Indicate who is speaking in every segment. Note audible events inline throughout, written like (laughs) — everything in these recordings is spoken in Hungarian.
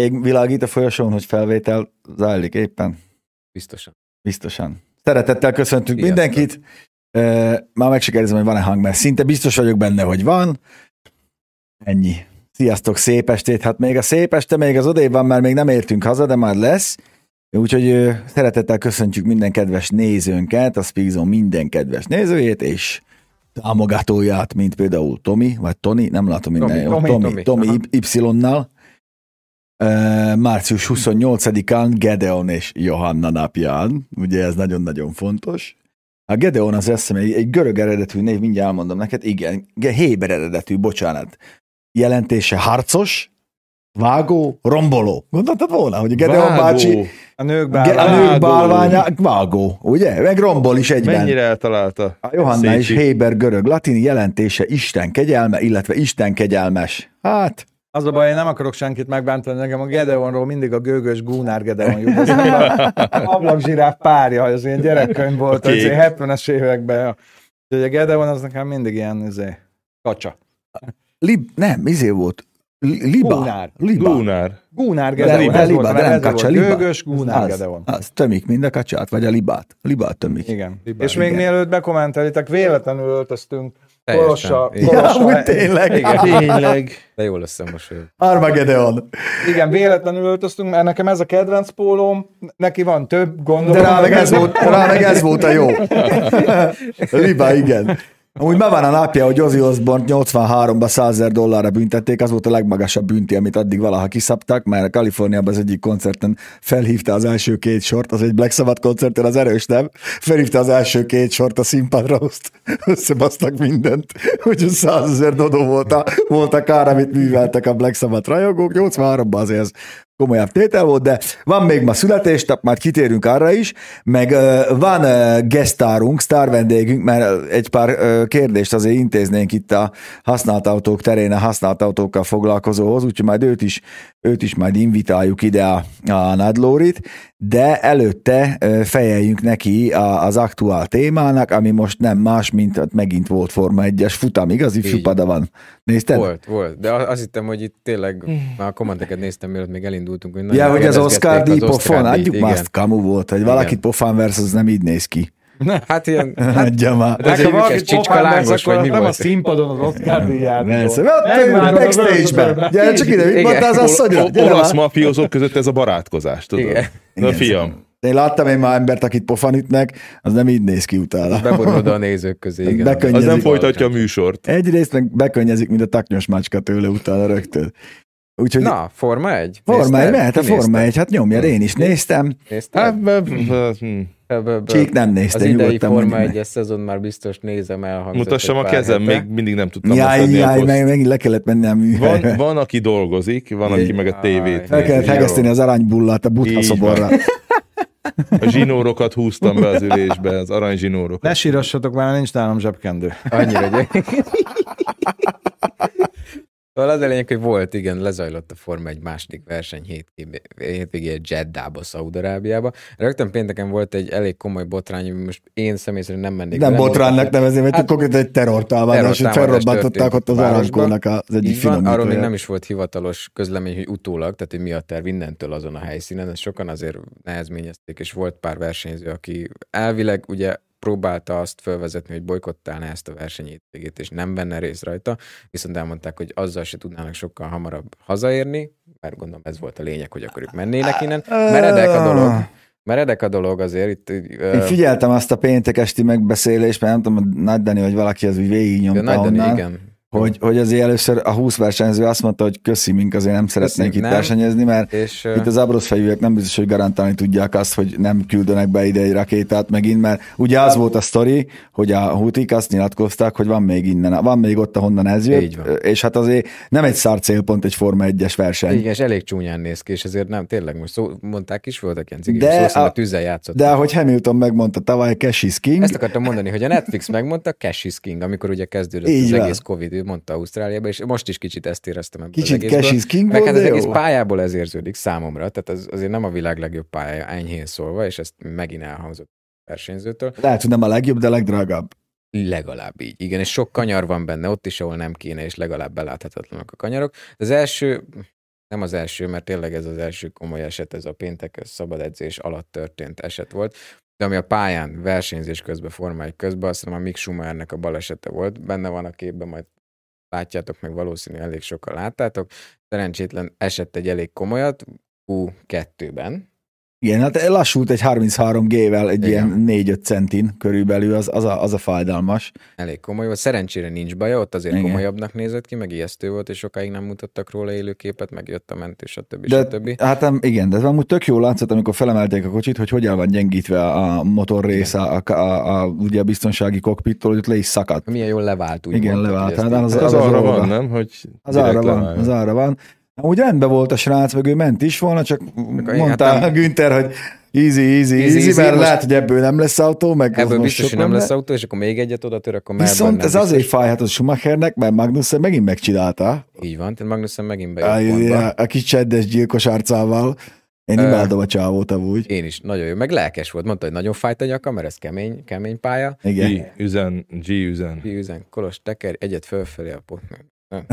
Speaker 1: Ég világít a folyosón, hogy felvétel zajlik éppen.
Speaker 2: Biztosan.
Speaker 1: Biztosan. Szeretettel köszöntünk
Speaker 2: Sziasztok.
Speaker 1: mindenkit. Már meg se kérdezem, hogy van-e hang, mert szinte biztos vagyok benne, hogy van. Ennyi. Sziasztok, szép estét. Hát még a szép este, még az odébb van, mert még nem értünk haza, de már lesz. Úgyhogy szeretettel köszöntjük minden kedves nézőnket, a Speakzone minden kedves nézőjét, és támogatóját, mint például Tomi, vagy Toni, nem látom minden.
Speaker 2: Tomi,
Speaker 1: Tomi,
Speaker 2: Tomi,
Speaker 1: Tomi,
Speaker 2: Tomi
Speaker 1: Y-nal. Március 28-án Gedeon és Johanna napján, ugye ez nagyon-nagyon fontos. A Gedeon az hiszem egy, egy görög eredetű név, mindjárt elmondom neked, igen, ge- héber eredetű, bocsánat. Jelentése harcos, vágó, romboló. Gondoltad volna, hogy Gedeon
Speaker 3: Vágó.
Speaker 1: bácsi
Speaker 4: A nők bár...
Speaker 1: a nők
Speaker 3: Vágó.
Speaker 1: bálványa, vágó, ugye? Meg rombol is egyben.
Speaker 3: Mennyire eltalálta?
Speaker 1: A Johanna
Speaker 3: Szép
Speaker 1: is
Speaker 3: is.
Speaker 1: héber görög latin jelentése Isten kegyelme, illetve Isten kegyelmes. Hát,
Speaker 4: Az a baj, én nem akarok senkit megbántani, nekem a Gedeonról mindig a gőgös Gunár Gedeon jut. Ez a ablakzsiráf párja, ez ilyen gyerekkönyv volt, az ilyen 70-es években. Úgyhogy a Gedeon az nekem mindig ilyen izé, kacsa.
Speaker 1: lib, nem, izé volt. Li- Liba.
Speaker 4: Gunár.
Speaker 1: Liba.
Speaker 3: Gunár
Speaker 1: De,
Speaker 4: Gedeon,
Speaker 1: de liba, de nem kacsa, liba.
Speaker 4: Gőgös Gunár
Speaker 1: az,
Speaker 4: Gedeon.
Speaker 1: Az tömik mind a kacsát, vagy a libát. Libát tömik.
Speaker 4: Igen.
Speaker 1: Liba,
Speaker 4: És még
Speaker 1: igen.
Speaker 4: mielőtt bekommentelitek, véletlenül öltöztünk. Kolossa.
Speaker 1: Ja, úgy tényleg.
Speaker 2: Igen.
Speaker 3: Tényleg.
Speaker 2: De jól összemosolyog.
Speaker 1: Armageddon.
Speaker 4: igen, véletlenül öltöztünk, mert nekem ez a kedvenc pólóm, neki van több, gondolom.
Speaker 1: De rá meg ez volt, rá meg ez volt a jó. (laughs) Liba, igen. Amúgy ma van a napja, hogy Ozzy Osbourne 83-ban 100 ezer dollárra büntették, az volt a legmagasabb bünti, amit addig valaha kiszabtak, mert Kaliforniában az egyik koncerten felhívta az első két sort, az egy Black Sabbath koncerten, az erős nem, felhívta az első két sort a színpadra, azt összebasztak mindent, úgyhogy 100 ezer dodó volt a, volt a kár, amit műveltek a Black Sabbath rajongók, 83-ban azért ez komolyabb tétel volt, de van még ma születésnap, majd kitérünk arra is, meg van gesztárunk, sztár vendégünk, mert egy pár kérdést azért intéznénk itt a használt autók terén, a használt autókkal foglalkozóhoz, úgyhogy majd őt is, őt is majd invitáljuk ide a, a Nadlórit, de előtte fejeljünk neki a, az aktuál témának, ami most nem más, mint hogy megint volt Forma 1-es futam, igaz? Ifjú
Speaker 2: Így.
Speaker 1: pada van. Nézted?
Speaker 2: Volt, volt. De azt hittem, hogy itt tényleg már a kommenteket néztem, mielőtt még elindultunk. Hogy
Speaker 1: Ja, hogy az Oscar díj pofon, adjuk már azt kamu volt, hogy valakit pofán versz, az nem így néz ki.
Speaker 2: Hát ilyen. (laughs) De azért
Speaker 4: Nekem valaki
Speaker 2: ez csicska
Speaker 4: pofán
Speaker 2: lángos,
Speaker 4: vesz,
Speaker 2: vagy mi
Speaker 4: nem a
Speaker 2: volt?
Speaker 4: színpadon az Oscar díját.
Speaker 1: Persze,
Speaker 4: Megvárom az
Speaker 1: backstage-be.
Speaker 4: öltözőbe.
Speaker 1: Gyere csak ide, mit mondtál az Gyere
Speaker 3: olasz mafiózók között ez a barátkozás, tudod? Na fiam,
Speaker 1: Én láttam én már embert, akit pofán ütnek, az nem így néz ki utána.
Speaker 2: beborul oda a (laughs) nézők közé. Igen.
Speaker 3: Az nem folytatja a műsort.
Speaker 1: Egyrészt meg bekönyezik, mint a taknyos macska tőle utána rögtön. Úgyhogy
Speaker 2: Na, Forma 1?
Speaker 1: Forma 1,
Speaker 2: Nézted?
Speaker 1: mehet a Forma
Speaker 2: nézte?
Speaker 1: 1, hát nyomja, én is néztem.
Speaker 2: Nézted?
Speaker 3: Be-
Speaker 1: Csík nem
Speaker 2: Az
Speaker 1: nézte,
Speaker 2: idei
Speaker 1: nyugodtan
Speaker 2: Forma
Speaker 1: mondja meg.
Speaker 2: 1-es szezon már biztos nézem elhangzott
Speaker 3: Mutassam a kezem,
Speaker 2: hete.
Speaker 3: még mindig nem tudtam
Speaker 1: Jaj, jaj, meg, megint le kellett menni a
Speaker 3: Van,
Speaker 1: műhelyre.
Speaker 3: van, aki dolgozik, van, aki meg a tévét
Speaker 1: Fel kellett hegeszteni az aranybullát a butha szoborra.
Speaker 3: A zsinórokat húztam be az ülésbe, az arany zsinórokat.
Speaker 4: Ne sírassatok, mert nincs nálam zsebkendő.
Speaker 2: Annyira gyerek. Szóval az a lényeg, hogy volt, igen, lezajlott a Forma egy második verseny hétvégé- hétvégén Jeddába, Szaudarábiába. Rögtön pénteken volt egy elég komoly botrány, most én személy szerint nem mennék
Speaker 1: Nem botránnak nevezni, mert
Speaker 2: Hát-
Speaker 1: konkrétan egy terrortámadás, hogy felrobbantották ott az arankónak az egyik
Speaker 2: van, arról még nem is volt hivatalos közlemény, hogy utólag, tehát hogy mi a terv innentől azon a helyszínen, ezt sokan azért nehezményezték, és volt pár versenyző, aki elvileg ugye próbálta azt felvezetni, hogy bolykottálná ezt a versenyt végét, és nem venne részt rajta, viszont elmondták, hogy azzal se tudnának sokkal hamarabb hazaérni, mert gondolom ez volt a lényeg, hogy akkor ők mennének innen. Meredek a dolog, meredek a dolog azért, itt ö,
Speaker 1: Én figyeltem azt a péntek esti megbeszélést, mert nem tudom, Nagy Dani, vagy valaki az úgy végignyomta
Speaker 2: nagy Dani, igen.
Speaker 1: Hogy, hogy azért először a 20 versenyző azt mondta, hogy köszi, mink azért nem szeretnék itt
Speaker 2: nem.
Speaker 1: versenyezni, mert
Speaker 2: És
Speaker 1: itt az abrosz fejűek nem biztos, hogy garantálni tudják azt, hogy nem küldenek be ide egy rakétát megint, mert ugye az volt a sztori, hogy a hutik azt nyilatkozták, hogy van még innen, van még ott, ahonnan ez jött, és hát azért nem egy szár célpont egy Forma 1-es verseny.
Speaker 2: igen, és elég csúnyán néz ki, és ezért nem, tényleg most szó, mondták is, voltak ilyen cigik,
Speaker 1: De
Speaker 2: szó
Speaker 1: a-
Speaker 2: a tűzzel játszott.
Speaker 1: De ahogy Hamilton megmondta tavaly, cash is king,
Speaker 2: Ezt akartam mondani, hogy a Netflix megmondta, cash is king, amikor ugye kezdődött
Speaker 1: Így
Speaker 2: az
Speaker 1: van.
Speaker 2: egész Covid, ő mondta Ausztráliában, és most is kicsit ezt éreztem ebből
Speaker 1: kicsit
Speaker 2: az egészből.
Speaker 1: king
Speaker 2: Meg hát az egész
Speaker 1: jó.
Speaker 2: pályából ez érződik számomra, tehát az, azért nem a világ legjobb pályája enyhén szólva, és ezt megint elhangzott versenyzőtől.
Speaker 1: Lehet, hogy nem a legjobb, de a legdrágább.
Speaker 2: Legalább így. Igen, és sok kanyar van benne, ott is, ahol nem kéne, és legalább beláthatatlanok a kanyarok. Az első, nem az első, mert tényleg ez az első komoly eset, ez a péntek ez szabad edzés alatt történt eset volt. De ami a pályán versenyzés közben, formáik közben, azt hiszem a Mick Schumachernek a balesete volt, benne van a képben, majd látjátok meg, valószínű elég sokan láttátok. Szerencsétlen esett egy elég komolyat, Q2-ben,
Speaker 1: Igen, hát lassult egy 33G-vel egy
Speaker 2: Igen.
Speaker 1: ilyen 4-5 centin körülbelül, az, az, a, az a fájdalmas.
Speaker 2: elég komoly volt. Szerencsére nincs baja, ott azért
Speaker 1: Igen.
Speaker 2: Komolyabbnak nézett ki, meg ijesztő volt, és sokáig nem mutattak róla élőképet, meg jött a mentő, stb.
Speaker 1: De,
Speaker 2: stb.
Speaker 1: hát nem, igen, de ez amúgy tök jó látszott, amikor felemelték a kocsit, hogy hogyan van gyengítve a motor része, a, a, a, a, ugye a biztonsági kokpittól, hogy ott le is szakadt.
Speaker 2: Milyen jól levált, úgy
Speaker 1: Igen,
Speaker 2: mondtad,
Speaker 1: levált.
Speaker 2: hogy ezt
Speaker 1: Hát az-
Speaker 3: Az,
Speaker 1: az
Speaker 3: arra van, nem? Hogy
Speaker 1: Az arra van, az arra van. Úgy rendben volt a srác, meg ő ment is volna, csak
Speaker 2: hát
Speaker 1: mondta
Speaker 2: nem-
Speaker 1: Günther, hogy easy, easy, easy,
Speaker 2: Easy,
Speaker 1: easy, mert
Speaker 2: most-
Speaker 1: lehet, hogy ebből nem lesz autó, meg
Speaker 2: Ebből biztos, hogy nem lesz autó, és akkor még egyet oda tör, akkor Melbourne
Speaker 1: Viszont ez azért fájhat a Schumachernek, mert Magnussen megint megcsinálta.
Speaker 2: Így van, tehát Magnussen megint bejött
Speaker 1: a, a kis cseddes gyilkos arcával. Én
Speaker 2: Ö.
Speaker 1: imádom a csávót amúgy.
Speaker 2: Én is, nagyon jó. Meg lelkes volt. Mondta, hogy nagyon fájt a nyaka, mert ez kemény, kemény pálya.
Speaker 1: Igen.
Speaker 3: G üzen, G üzen.
Speaker 2: Üzen, kolos teker, egyet fölfelé a pot. Nem,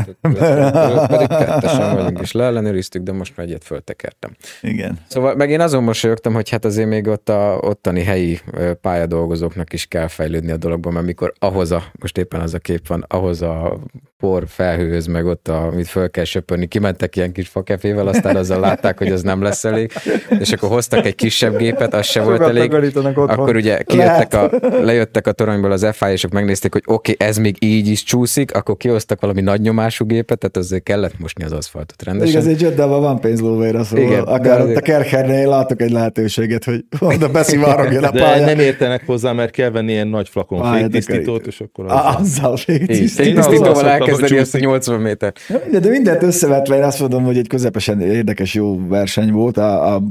Speaker 2: Pedig kettesen vagyunk, és leellenőriztük, de most már egyet föltekertem.
Speaker 1: Igen.
Speaker 2: Szóval meg én azon mosolyogtam, hogy hát azért még ott a ottani helyi pályadolgozóknak is kell fejlődni a dologban, mert mikor ahhoz a, most éppen az a kép van, ahhoz a por felhőhöz, meg ott, a, amit föl kell söpörni, kimentek ilyen kis fakefével, aztán azzal látták, hogy az nem lesz elég, és akkor hoztak egy kisebb gépet, az se volt elég. Akkor ugye kijöttek a, lejöttek a toronyból az fi és megnézték, hogy oké, okay, ez még így is csúszik, akkor kihoztak valami nagy nyomású gépet, tehát azért kellett mosni az aszfaltot rendesen.
Speaker 1: azért Joddában van pénzlóvéra, szóval
Speaker 2: Igen,
Speaker 1: Igen,
Speaker 2: de
Speaker 1: akár ott
Speaker 2: azért-
Speaker 1: a Kerkernél látok egy lehetőséget, hogy oda beszivárogjon a
Speaker 3: De
Speaker 1: pálya.
Speaker 3: nem értenek hozzá, mert kell venni ilyen nagy flakon féktisztítót, és akkor
Speaker 1: Á,
Speaker 3: az...
Speaker 1: Azzal
Speaker 2: Így, elkezdeni ezt a
Speaker 3: csúszik.
Speaker 2: 80 méter.
Speaker 1: Ja, minden- De mindent összevetve én azt mondom, hogy egy közepesen érdekes jó verseny volt a, a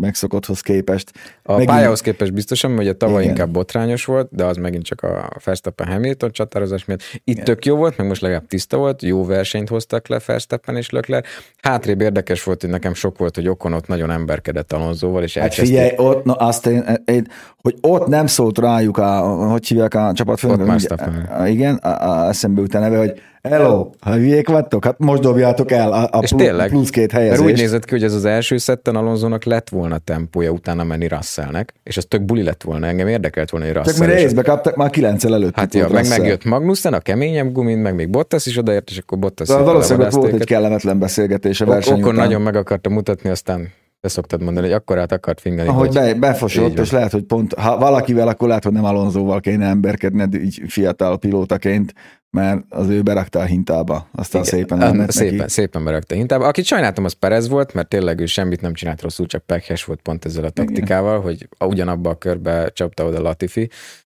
Speaker 1: megszokotthoz képest.
Speaker 2: A
Speaker 1: Megint-
Speaker 2: pályához képest biztosan, hogy a tavaly
Speaker 1: Igen.
Speaker 2: inkább botrányos volt, de az megint csak a Verstappen Hamilton csatározás miatt. Itt
Speaker 1: Igen.
Speaker 2: tök jó volt, meg most legalább tiszta volt, jó versenyt hoztak le Verstappen és Leclerc. Hátrébb érdekes volt, hogy nekem sok volt, hogy Okon ott nagyon emberkedett Alonsoval, és
Speaker 1: Hát figyelj, ott, na azt én, én, hogy ott nem szólt rájuk a, hogy hívják a csapatfőnök?
Speaker 2: Ott Verstappen.
Speaker 1: a, igen, a, a, eszembe jut a neve, hogy hello, ha hülyék vagytok, hát most dobjátok el a, a
Speaker 2: És
Speaker 1: plusz,
Speaker 2: tényleg,
Speaker 1: plusz két
Speaker 2: Mert
Speaker 1: helyezést.
Speaker 2: úgy nézett ki, hogy ez az első szetten Alonsonak lett volna tempója utána menni Russellnek, és az tök buli lett volna. Engem érdekelt volna, hogy
Speaker 1: Csak
Speaker 2: Russell
Speaker 1: mire
Speaker 2: és-
Speaker 1: észbe kaptak, már kilencel előtt.
Speaker 2: Hát ja, meg
Speaker 1: Russell.
Speaker 2: megjött Magnussen, a keményebb gumin, meg még Bottas is odaért, és akkor Bottas szépen
Speaker 1: valószínűleg volt egy kellemetlen beszélgetés a verseny után.
Speaker 2: nagyon meg akarta mutatni, aztán te szoktad mondani, hogy akkorát akart fingani,
Speaker 1: Ahogy
Speaker 2: hogy
Speaker 1: be, befosott, és lehet, hogy pont, ha valakivel, akkor lehet, hogy nem Alonsoval kéne emberkedned így fiatal pilótaként, mert az ő berakta a hintába, aztán
Speaker 2: Igen,
Speaker 1: szépen elment
Speaker 2: szépen,
Speaker 1: neki.
Speaker 2: szépen berakta hintába. Akit sajnáltam, az Perez volt, mert tényleg ő semmit nem csinált rosszul, csak pekhes volt pont ezzel a taktikával, hogy ugyanabba a körbe csapta oda Latifi.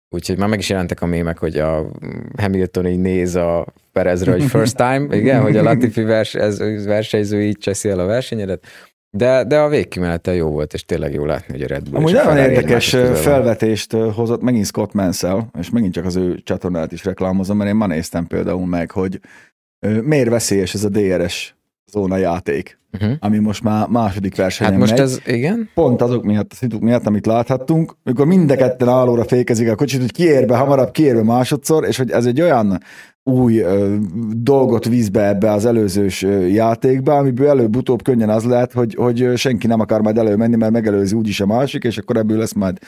Speaker 2: Úgyhogy már meg is jelentek a mémek, hogy a Hamilton így néz a Perezre, hogy first (laughs) time, igen, hogy a Latifi vers, ez, versenyző így cseszi el a versenyedet. De, de a végkimenete jó volt, és tényleg jó látni, hogy a Red Bull
Speaker 1: Amúgy nagyon érdekes felvetést hozott megint Scott Mansell, és megint csak az ő csatornát is reklámozom, mert én ma néztem például meg, hogy miért veszélyes ez a DRS zóna játék,
Speaker 2: Uh-huh.
Speaker 1: ami most már második versenyen
Speaker 2: Hát most
Speaker 1: megy.
Speaker 2: ez, igen,
Speaker 1: Pont azok miatt, a szituk miatt, amit láthattunk, mikor mind a ketten állóra fékezik a kocsit, hogy kiér be hamarabb, kiér be másodszor, és hogy ez egy olyan új ö, dolgot víz be ebbe az előzős ö, játékba, amiből előbb-utóbb könnyen az lehet, hogy, hogy senki nem akar majd előmenni, mert megelőzi úgyis a másik, és akkor ebből lesz majd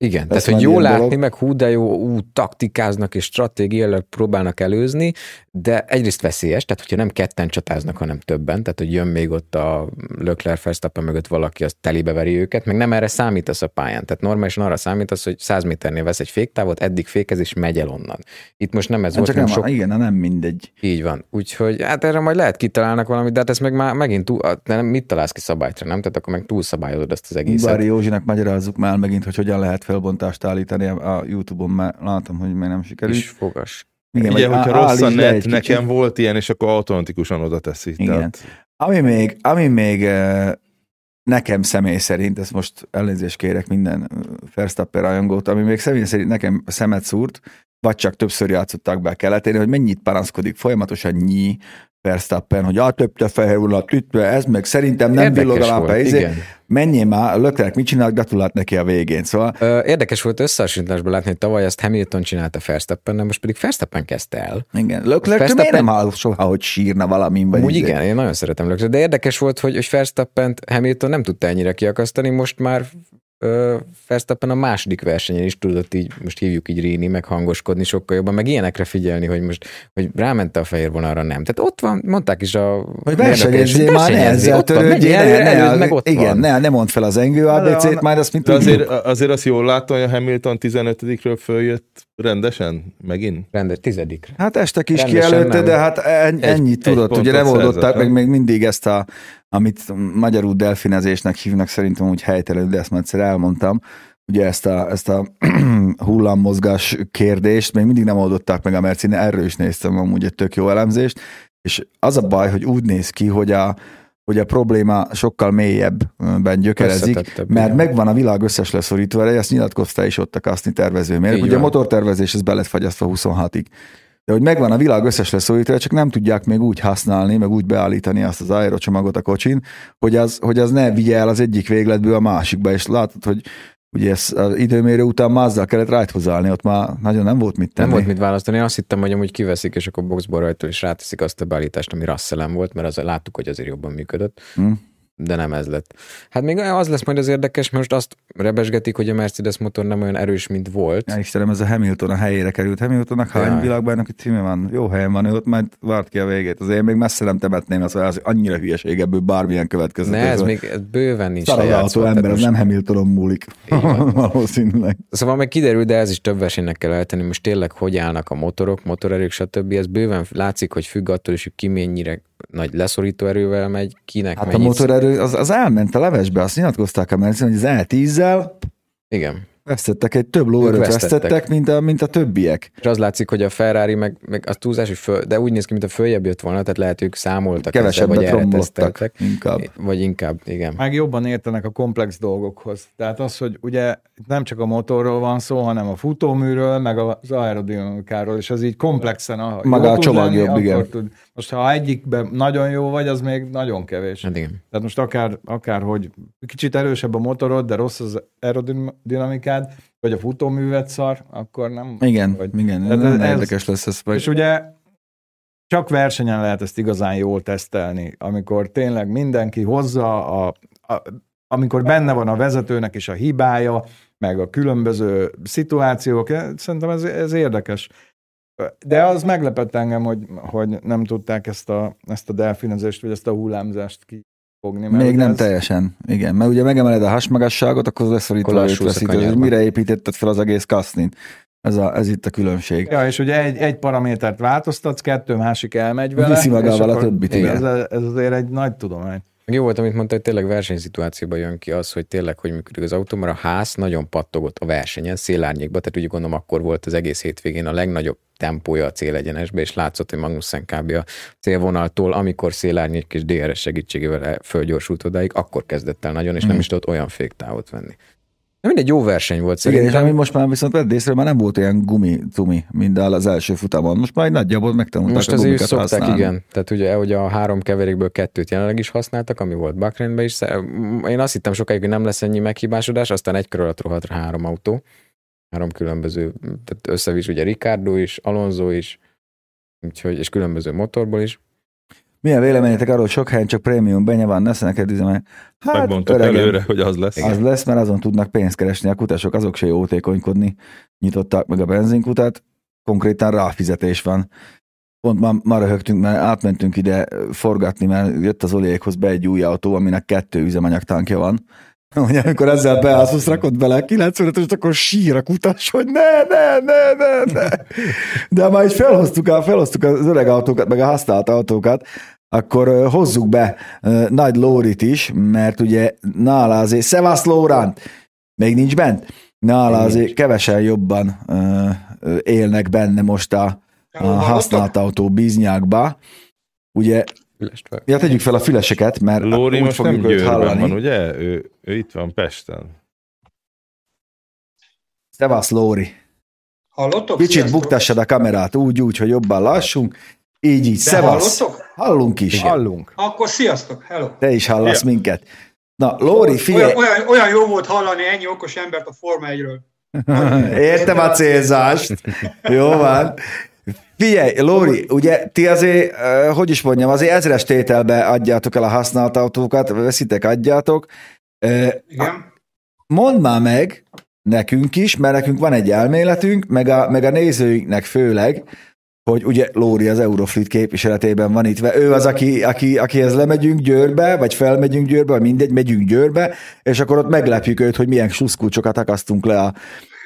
Speaker 2: Igen,
Speaker 1: Ez
Speaker 2: tehát hogy jó látni,
Speaker 1: dolog.
Speaker 2: meg hú, de jó, ú, taktikáznak és stratégiailag próbálnak előzni, de egyrészt veszélyes, tehát hogyha nem ketten csatáznak, hanem többen, tehát hogy jön még ott a Leclerc Verstappen mögött valaki, az telibe veri őket, meg nem erre számítasz a pályán. Tehát normálisan arra számítasz, hogy 100 méternél vesz egy féktávot, eddig fékez és megy el onnan. Itt most nem ez volt,
Speaker 1: csak
Speaker 2: hanem
Speaker 1: nem,
Speaker 2: sok
Speaker 1: igen, nem mindegy.
Speaker 2: így van. Úgyhogy hát erre majd lehet kitalálnak valamit, de hát ezt meg már megint túl, nem, mit találsz ki szabálytra, nem? Tehát akkor meg túlszabályozod ezt az egészet.
Speaker 1: Bári Józsinak magyarázzuk már megint, hogy hogyan lehet felbontást állítani a YouTube-on, mert látom, hogy még nem sikerült.
Speaker 2: És fogas.
Speaker 1: Igen,
Speaker 3: Ugye, hogyha rossz a net, nekem volt ilyen, és akkor automatikusan oda teszi.
Speaker 1: Igen.
Speaker 3: Tehát,
Speaker 1: Ami még, ami még nekem személy szerint, ezt most elnézést kérek minden Verstappen rajongót, ami még személy szerint nekem szemet szúrt, vagy csak többször játszották be a keletén, hogy mennyit panaszkodik, folyamatosan nyí Verstappen, hogy a több te fehér vonat ütve, ez meg szerintem nem villog a lámpa.
Speaker 2: volt,
Speaker 1: Izé, menjél már, Löklerek mit csinált, gratulált neki a végén. Szóval
Speaker 2: Ö, Érdekes volt összehasonlításban látni, hogy tavaly ezt Hamilton csinálta Verstappen, most pedig Verstappen kezdte el.
Speaker 1: igen, Löklerek
Speaker 2: Verstappen-
Speaker 1: nem hall soha, hogy sírna valamin? Vagy
Speaker 2: Úgy
Speaker 1: izé?
Speaker 2: igen, én nagyon szeretem Leclerc, de érdekes volt, hogy, hogy verstappen Hamilton nem tudta ennyire kiakasztani, most már Verstappen a második versenyen is tudott így, most hívjuk így ríni, meg hangoskodni sokkal jobban, meg ilyenekre figyelni, hogy most, hogy rámente a fehér vonalra, nem. Tehát ott van, mondták is a...
Speaker 1: Hogy versenyezzél már, ne ezzel
Speaker 2: ott van,
Speaker 1: törődjél, ne,
Speaker 2: el,
Speaker 1: ne,
Speaker 2: előzd meg ott
Speaker 1: igen,
Speaker 2: van.
Speaker 1: ne, ne mondd fel az engő ABC-t, majd azt mint
Speaker 3: azért, azért azt jól látom, hogy a Hamilton 15-ről följött rendesen, megint.
Speaker 2: Rendes, tizedikre.
Speaker 1: Hát este kis ki előtte, de hát ennyit tudott, ugye revoldották meg még mindig ezt a, amit magyarul delfinezésnek hívnak, szerintem úgy helytelenül, de ezt már egyszer elmondtam, ugye ezt a, ezt a (clears throat) hullámmozgás kérdést még mindig nem oldották meg a Mercine, erről is néztem amúgy egy tök jó elemzést, és az a baj, hogy úgy néz ki, hogy a, hogy a probléma sokkal mélyebben gyökerezik, mert megvan a világ összes leszorító ereje, ezt nyilatkozta is ott a kaszni tervező mérnök.
Speaker 2: Így
Speaker 1: Ugye a
Speaker 2: van.
Speaker 1: motortervezés, ez be lett fagyasztva 26-ig. De hogy megvan a világ összes leszorító ereje, csak nem tudják még úgy használni, meg úgy beállítani azt az aerocsomagot a kocsin, hogy az, hogy az ne vigye el az egyik végletből a másikba, és látod, hogy ugye ez az időmérő után már azzal kellett rájthoz állni, ott már nagyon nem volt mit tenni.
Speaker 2: Nem volt mit választani, én azt hittem, hogy amúgy kiveszik, és akkor boxból rajta is ráteszik azt a beállítást, ami Russell volt, mert az láttuk, hogy azért jobban működött.
Speaker 1: Hm.
Speaker 2: De nem ez lett. Hát még az lesz majd az érdekes, mert most azt rebesgetik, hogy a Mercedes motor nem olyan erős, mint volt.
Speaker 1: Ja, Istenem, ez a Hamilton a helyére került. Hamiltonnak hány
Speaker 2: Jaj.
Speaker 1: világbajnoki címe van? Jó helyen van, ő ott majd várt ki a végét. Azért én még messze nem temetném, az, az annyira hülyeség ebből bármilyen következő.
Speaker 2: Ne, ez még ez bőven nincs lejátszva,
Speaker 1: ember,
Speaker 2: most-
Speaker 1: nem Hamiltonon múlik. (laughs) Valószínűleg.
Speaker 2: Szóval meg kiderül, de ez is több versenynek kell eltenni, most tényleg hogy állnak a motorok, motorerők, stb. Ez bőven látszik, hogy függ attól is, hogy ki mennyire nagy leszorító erővel megy, kinek
Speaker 1: Hát a
Speaker 2: mennyit.
Speaker 1: motorerő, az, az elment a levesbe, azt nyilatkozták a Mercedes, hogy az E10-zel
Speaker 2: Igen.
Speaker 1: Vesztettek egy több lóerőt
Speaker 2: vesztettek.
Speaker 1: vesztettek, mint a, mint a többiek.
Speaker 2: És az látszik, hogy a Ferrari meg, meg a túlzás, hogy föl, de úgy néz ki, mint a följebb jött volna, tehát lehet, ők számoltak ezzel,
Speaker 1: Kevesebbet romboltak
Speaker 2: teszteltek.
Speaker 1: inkább.
Speaker 2: Vagy inkább, igen.
Speaker 4: Meg jobban értenek a komplex dolgokhoz. Tehát az, hogy ugye nem csak a motorról van szó, hanem a futóműről, meg az aerodinamikáról, és ez így komplexen. A,
Speaker 1: Maga a csomag
Speaker 4: lenni,
Speaker 1: jobb, igen.
Speaker 4: Tud. Most ha egyikben nagyon jó vagy, az még nagyon kevés.
Speaker 2: Hát igen.
Speaker 4: Tehát most akár, akár hogy kicsit erősebb a motorod, de rossz az aerodinamikád, vagy a futóművet szar, akkor nem
Speaker 1: Igen,
Speaker 4: vagy.
Speaker 1: igen,
Speaker 4: Tehát
Speaker 1: ez,
Speaker 4: ez-
Speaker 1: érdekes lesz ez. Meg.
Speaker 4: És ugye csak versenyen lehet ezt igazán jól tesztelni, amikor tényleg mindenki hozza, a, a, amikor benne van a vezetőnek is a hibája, meg a különböző szituációk, szerintem ez, ez érdekes. De az meglepett engem, hogy, hogy nem tudták ezt a, ezt a delfinezést, vagy ezt a hullámzást mert
Speaker 1: Még nem
Speaker 4: ez,
Speaker 1: teljesen, igen. Mert ugye megemeled a hasmagasságot, akkor leszorítva őt veszítő.
Speaker 2: Kanyarban.
Speaker 1: Mire építetted fel az egész kasznit? Ez, a, ez itt a különbség.
Speaker 4: Ja, és ugye egy, egy paramétert változtatsz, kettő másik elmegy vele.
Speaker 1: Viszi magával a többit,
Speaker 2: igen.
Speaker 4: Ez, ez azért egy nagy tudomány.
Speaker 2: Meg Jó volt, amit mondta, hogy tényleg versenyszituációban jön ki az, hogy tényleg hogy működik az autó, mert a ház nagyon pattogott a versenyen, szélárnyékba, tehát úgy gondolom akkor volt az egész hétvégén a legnagyobb tempója a célegyenesbe, és látszott, hogy Magnussen kb. a célvonaltól, amikor szélárnyék és DRS segítségével el- fölgyorsult odáig, akkor kezdett el nagyon, és nem
Speaker 1: Mhm.
Speaker 2: is tudott olyan féktávot venni. De mindegy, jó verseny volt
Speaker 1: Igen, és
Speaker 2: szerintem.
Speaker 1: ami most már viszont vedd észre, már nem volt olyan gumi-tumi, mint az első futamon. Most már nagyjából megtanulták
Speaker 2: Most
Speaker 1: a gumikat
Speaker 2: szokták,
Speaker 1: használni.
Speaker 2: igen. Tehát ugye, hogy a három keverékből kettőt jelenleg is használtak, ami volt Bakrendben is. Én azt hittem sokáig, hogy nem lesz ennyi meghibásodás, aztán egy kör alatt rohadt rá három autó. Három különböző, tehát összevis ugye Ricardo is, Alonso is, úgyhogy, és különböző motorból is.
Speaker 1: Milyen véleményetek arról, hogy sok helyen csak prémium benye van, ne neked üzemelj? Hát,
Speaker 3: Megmondtuk
Speaker 1: öregem,
Speaker 3: előre, hogy az lesz.
Speaker 1: Az lesz, mert azon tudnak pénzt keresni a kutasok, azok se jótékonykodni. Nyitották meg a benzinkutat, konkrétan ráfizetés van. Pont ma, ma röhögtünk, mert átmentünk ide forgatni, mert jött az Oliékhoz be egy új autó, aminek kettő üzemanyagtánkja van. (laughs) Hogy amikor ezzel beállsz, rakod bele a 95 és akkor sír a kutas, hogy ne, ne, ne, ne, ne. De már is felhoztuk, a, felhoztuk az öreg autókat, meg a használt autókat, akkor hozzuk be Nagy Lórit is, mert ugye nála azért, Szevasz Lórant, még nincs bent, nála azért kevesen jobban élnek benne most a, a használt autó biznyákba. Ugye,
Speaker 2: Fülest fel.
Speaker 1: ja, tegyük fel a füleseket, mert
Speaker 3: Lóri most nem
Speaker 1: fogjuk őt
Speaker 3: Győrben
Speaker 1: hallani.
Speaker 3: van, ugye? Ő, ő itt van Pesten.
Speaker 1: Szevasz Lóri.
Speaker 5: Hallottok?
Speaker 1: Kicsit
Speaker 5: Sziasztok!
Speaker 1: buktassad a kamerát úgy, úgy, hogy jobban lassunk. Így, így.
Speaker 5: De
Speaker 1: Szevasz.
Speaker 5: hallottok?
Speaker 1: Hallunk is.
Speaker 4: Hallunk.
Speaker 5: Akkor sziasztok, hello.
Speaker 1: Te is hallasz
Speaker 3: Szia.
Speaker 1: minket. Na, Lóri,
Speaker 5: Olyan,
Speaker 1: figyelj,
Speaker 5: olyan, olyan jó volt hallani ennyi okos embert a Forma 1-ről. (laughs)
Speaker 1: értem a célzást. (laughs) Jó van. Figyelj, Lóri, ugye ti azért, hogy is mondjam, azért ezres tételbe adjátok el a használt autókat, veszitek, adjátok.
Speaker 5: Igen.
Speaker 1: Mondd már meg nekünk is, mert nekünk van egy elméletünk, meg a, meg a nézőinknek főleg, hogy ugye Lóri az Eurofleet képviseletében van itt, ő az, aki, aki, akihez lemegyünk Győrbe, vagy felmegyünk Győrbe, vagy mindegy, megyünk Győrbe, és akkor ott meglepjük őt, hogy milyen sluszkulcsokat akasztunk le a,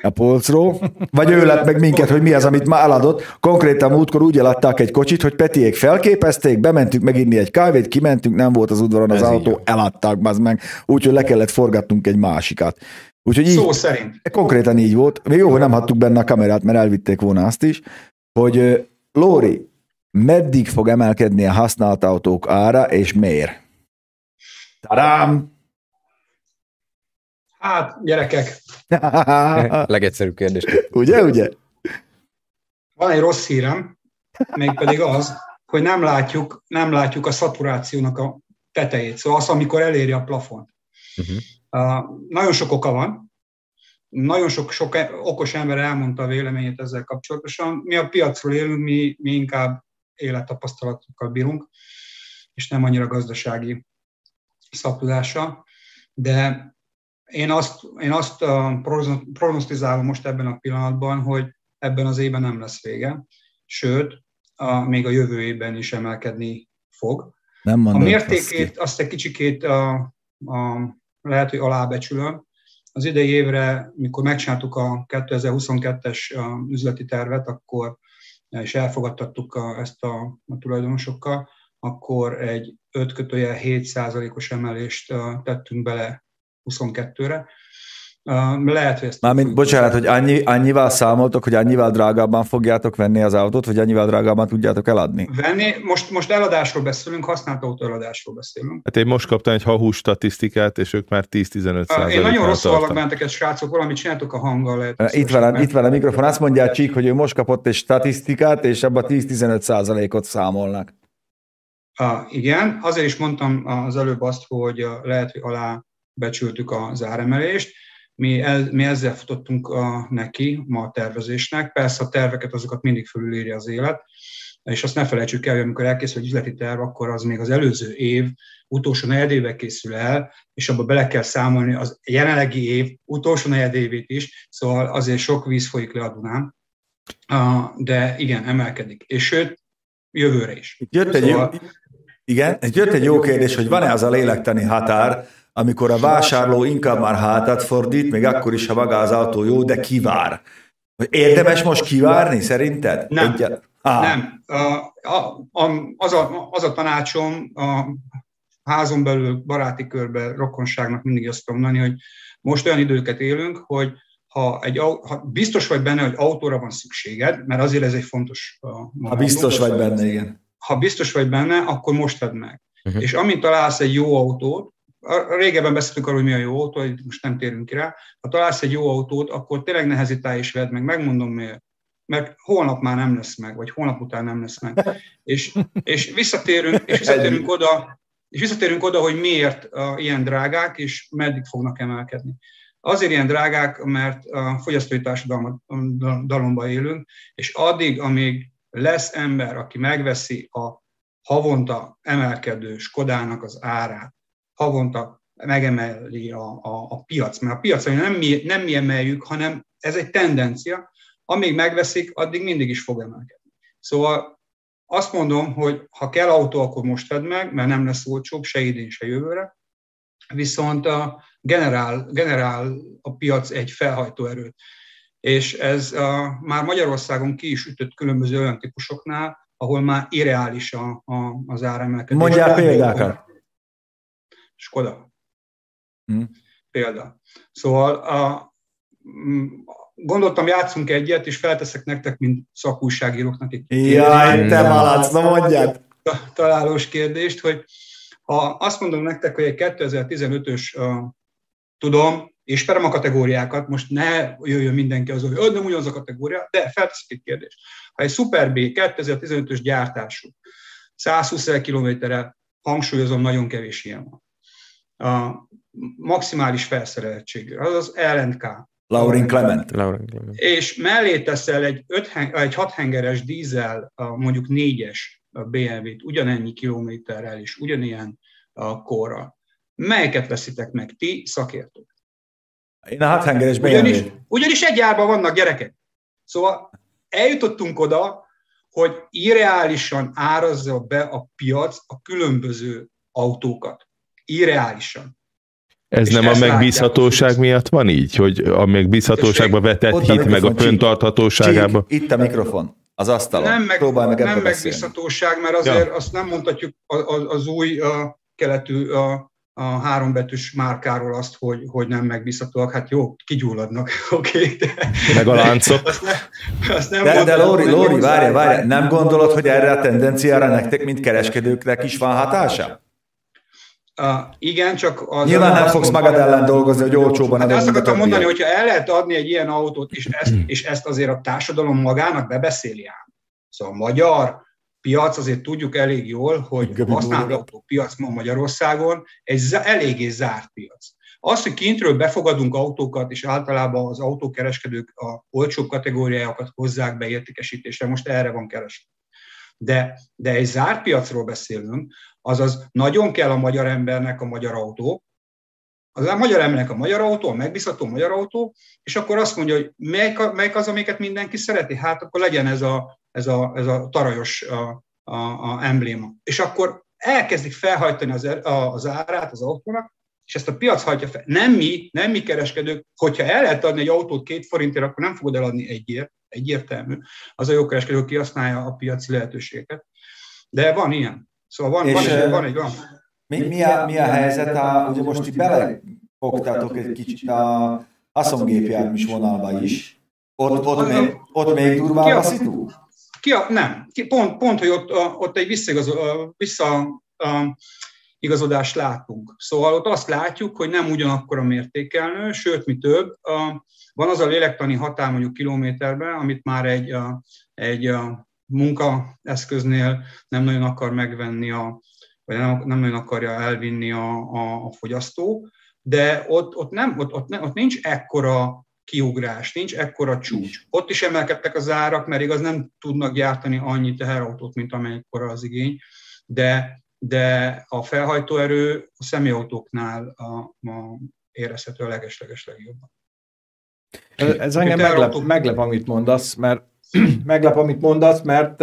Speaker 1: a polcról, vagy ő lett meg minket, hogy mi az, amit már eladott. Konkrétan múltkor úgy eladták egy kocsit, hogy Petiék felképezték, bementünk meginni egy kávét, kimentünk, nem volt az udvaron az
Speaker 2: Ez így
Speaker 1: autó,
Speaker 2: van.
Speaker 1: eladták az meg, úgyhogy le kellett forgatnunk egy másikat. Úgyhogy így,
Speaker 5: Szó szerint.
Speaker 1: Konkrétan így volt. Még jó, hogy nem hattuk benne a kamerát, mert elvitték volna azt is, hogy Lóri, meddig fog emelkedni a használt autók ára, és miért? Tadám!
Speaker 5: Hát, gyerekek, (laughs)
Speaker 2: Legegyszerűbb kérdés.
Speaker 1: ugye, ugye?
Speaker 5: van egy rossz hírem, mégpedig az, hogy nem látjuk, nem látjuk a szaturációnak a tetejét, szóval az, amikor eléri a plafont.
Speaker 2: Uh-huh.
Speaker 5: Uh, nagyon sok oka van, nagyon sok, sok okos ember elmondta a véleményét ezzel kapcsolatosan. Mi a piacról élünk, mi, mi inkább élettapasztalatokkal bírunk, és nem annyira gazdasági szaktudással. De én azt, én azt prognosztizálom most ebben a pillanatban, hogy ebben az évben nem lesz vége, sőt, a, még a jövő évben is emelkedni fog.
Speaker 1: Nem
Speaker 5: A mértékét azt egy kicsikét a, a, lehet, hogy alábecsülöm. Az idei évre, mikor megcsináltuk a 2022-es a üzleti tervet, akkor és elfogadtattuk a, ezt a, a tulajdonosokkal, akkor egy 5 kötője 7 os emelést uh, tettünk bele 22-re. Uh, lehet, hogy ezt...
Speaker 1: Mármint, bocsánat, hogy annyi, annyival számoltok, hogy annyival drágábban fogjátok venni az autót, vagy annyival drágábban tudjátok eladni?
Speaker 5: venni. Most, most eladásról beszélünk, használt autó eladásról beszélünk.
Speaker 3: Hát én most kaptam egy hahús statisztikát, és ők már 10-15
Speaker 5: Uh,
Speaker 3: százaléknál
Speaker 5: Én nagyon rosszul hallak
Speaker 3: tartanak.
Speaker 5: benneteket, srácok, valamit csináltok a hanggal. Lehet,
Speaker 1: Itt
Speaker 5: mert-
Speaker 1: itt van a mikrofon, azt mondja a Csík, hogy ő most kapott egy statisztikát, és abban 10-15 százalékot számolnak.
Speaker 5: Uh, igen, azért is mondtam az előbb azt, hogy lehet, hogy alá becsültük az áremelést. Mi, el, mi ezzel futottunk uh, neki ma a tervezésnek. Persze a terveket azokat mindig fölülírja az élet, és azt ne felejtsük el, hogy amikor elkészül egy üzleti terv, akkor az még az előző év utolsó negyedébe készül el, és abba bele kell számolni az jelenlegi év utolsó negyedévét is, szóval azért sok víz folyik le a Dunán. De igen, emelkedik. És sőt, jövőre is.
Speaker 1: Jött egy, jó,
Speaker 5: Szóval-
Speaker 1: igen, jött egy jó kérdés, hogy van-e az a lélektani határ, amikor a vásárló inkább már hátat fordít, még akkor is, ha maga az autó jó, de kivár. Érdemes most kivárni, szerinted?
Speaker 5: Nem.
Speaker 1: Egyet- Á,
Speaker 5: Nem. A, a, a, az, a, az a tanácsom a házon belül, baráti körben, rokonságnak mindig azt tudom mondani, hogy most olyan időket élünk, hogy ha, egy, ha biztos vagy benne, hogy autóra van szükséged, mert azért ez egy fontos. uh,
Speaker 1: Ha biztos vagy benne, igen.
Speaker 5: Ha biztos vagy benne, akkor most tedd meg. Uh-huh. És amint találsz egy jó autót, a- régebben beszéltünk arról, hogy mi a jó autó, most nem térünk ki rá, ha találsz egy jó autót, akkor tényleg ne hezitálj és vedd meg, megmondom miért. Mert holnap már nem lesz meg, vagy holnap után nem lesz meg. És, és visszatérünk, és visszatérünk oda, és visszatérünk oda, hogy miért uh, ilyen drágák, és meddig fognak emelkedni. Azért ilyen drágák, mert a fogyasztói társadalomban élünk, és addig, amíg lesz ember, aki megveszi a havonta emelkedő Skodának az árát, havonta megemeli a, a, a piac, mert a piacon nem mi, nem mi emeljük, hanem ez egy tendencia, amíg megveszik, addig mindig is fog emelkedni. Szóval azt mondom, hogy ha kell autó, akkor most vedd meg, mert nem lesz olcsóbb se idén, se jövőre, viszont a generál, generál a piac egy felhajtó erőt. És ez a, már Magyarországon ki is ütött különböző olyan típusoknál, ahol már irreális a, a, az áremelkedés.
Speaker 1: Mondjál példákat.
Speaker 5: Skoda.
Speaker 1: Hm.
Speaker 5: Példa. Szóval a, mm, gondoltam, játszunk egyet, és felteszek nektek, mint szakújságíróknak egy
Speaker 1: Jaj, te malac, na mondjad.
Speaker 5: ta- találós kérdést, hogy ha azt mondom nektek, hogy egy 2015-ös, uh, tudom, ismerem a kategóriákat, most ne jöjjön mindenki az, hogy "Ö, nem ugyanaz a kategória, de felteszek egy kérdést. Ha egy Super B 2015-ös gyártású, 120 kilométerre, hangsúlyozom, nagyon kevés ilyen van. A maximális felszereltség, az az LNK.
Speaker 1: Laurin Clement.
Speaker 2: Lauren Clement.
Speaker 5: És mellé teszel egy, öt, egy hathengeres dízel, mondjuk négyes BMW-t ugyanennyi kilométerrel és ugyanilyen korral. Melyeket veszitek meg ti, szakértők?
Speaker 1: Én a hathengeres
Speaker 5: Ugyanis,
Speaker 1: BMW.
Speaker 5: ugyanis egy árban vannak gyerekek. Szóval eljutottunk oda, hogy irreálisan árazza be a piac a különböző autókat. Irreálisan.
Speaker 3: Ez
Speaker 5: És
Speaker 3: nem a megbízhatóság
Speaker 5: látják,
Speaker 3: miatt van így? Hogy a megbízhatóságba vetett
Speaker 1: Ott a
Speaker 3: hit, meg a föntarthatóságába?
Speaker 1: Csík, itt a mikrofon, az asztalon.
Speaker 5: Nem, meg,
Speaker 1: Próbálj meg
Speaker 5: nem megbízhatóság, mert azért ja. azt nem mondhatjuk a- a- az új a keletű a, a hárombetűs márkáról azt, hogy, hogy nem megbízhatóak. Hát jó, kigyulladnak, (laughs) oké. Okay, de
Speaker 3: Meg a láncok?
Speaker 5: azt nem, azt nem
Speaker 1: De, de Lóri, Lóri, várj, várj, nem gondolod, hogy erre a tendenciára nektek, mint kereskedőknek is van hatása?
Speaker 5: Uh, igen, csak az
Speaker 1: Nyilván nem fogsz magad ellen dolgozni, hogy olcsóban
Speaker 5: Hát azt akartam mondani, hogyha el lehet adni egy ilyen autót, és ezt, és ezt azért a társadalom magának bebeszéli ám. Szóval a magyar piac azért tudjuk elég jól, hogy a használt
Speaker 1: búrok.
Speaker 5: autó piac ma Magyarországon egy eléggé zárt piac. Az, hogy kintről befogadunk autókat, és általában az autókereskedők a olcsó kategóriákat hozzák be értékesítésre, most erre van kereslet. De, de egy zárt piacról beszélünk, azaz nagyon kell a magyar embernek a magyar autó, az a magyar embernek a magyar autó, a megbízható magyar autó, és akkor azt mondja, hogy melyik, melyik az, amiket mindenki szereti? Hát akkor legyen ez a, ez a, ez a tarajos a, a, a embléma. És akkor elkezdik felhajtani az, er- a- az árát az autónak, és ezt a piac hajtja fel. Nem mi, nem mi kereskedők, hogyha el lehet adni egy autót két forintért, akkor nem fogod eladni egyért, egyértelmű. Az a jó kereskedő, aki használja a piaci lehetőséget. De van ilyen. Szóval van,
Speaker 1: És,
Speaker 5: van, egy, van egy van.
Speaker 1: Mi, mi, a, mi a helyzet? A, ugye most itt belefogtátok egy kicsit a haszongépjárműs vonalba is. Ott, ott, még, ott még durvább a szitu?
Speaker 5: Ki a, nem, ki, pont, pont, hogy ott, ott egy visszaigazol, vissza, a, igazodást látunk. Szóval ott azt látjuk, hogy nem ugyanakkor a mértékelnő, sőt, mi több, a, van az a lélektani határ mondjuk kilométerben, amit már egy, a, egy a munkaeszköznél nem nagyon akar megvenni, a, vagy nem, nem nagyon akarja elvinni a, a, a fogyasztó, de ott, ott, nem, ott, ott, nem, ott nincs ekkora kiugrás, nincs ekkora csúcs. Ott is emelkedtek az árak, mert igaz nem tudnak gyártani annyi teherautót, mint amelyikkora az igény, de, de a felhajtóerő a személyautóknál a, a érezhető a legesleges legjobban.
Speaker 4: Ez, ez engem meglep, meglep, amit mondasz, mert (clears throat) meglep, amit mondasz, mert,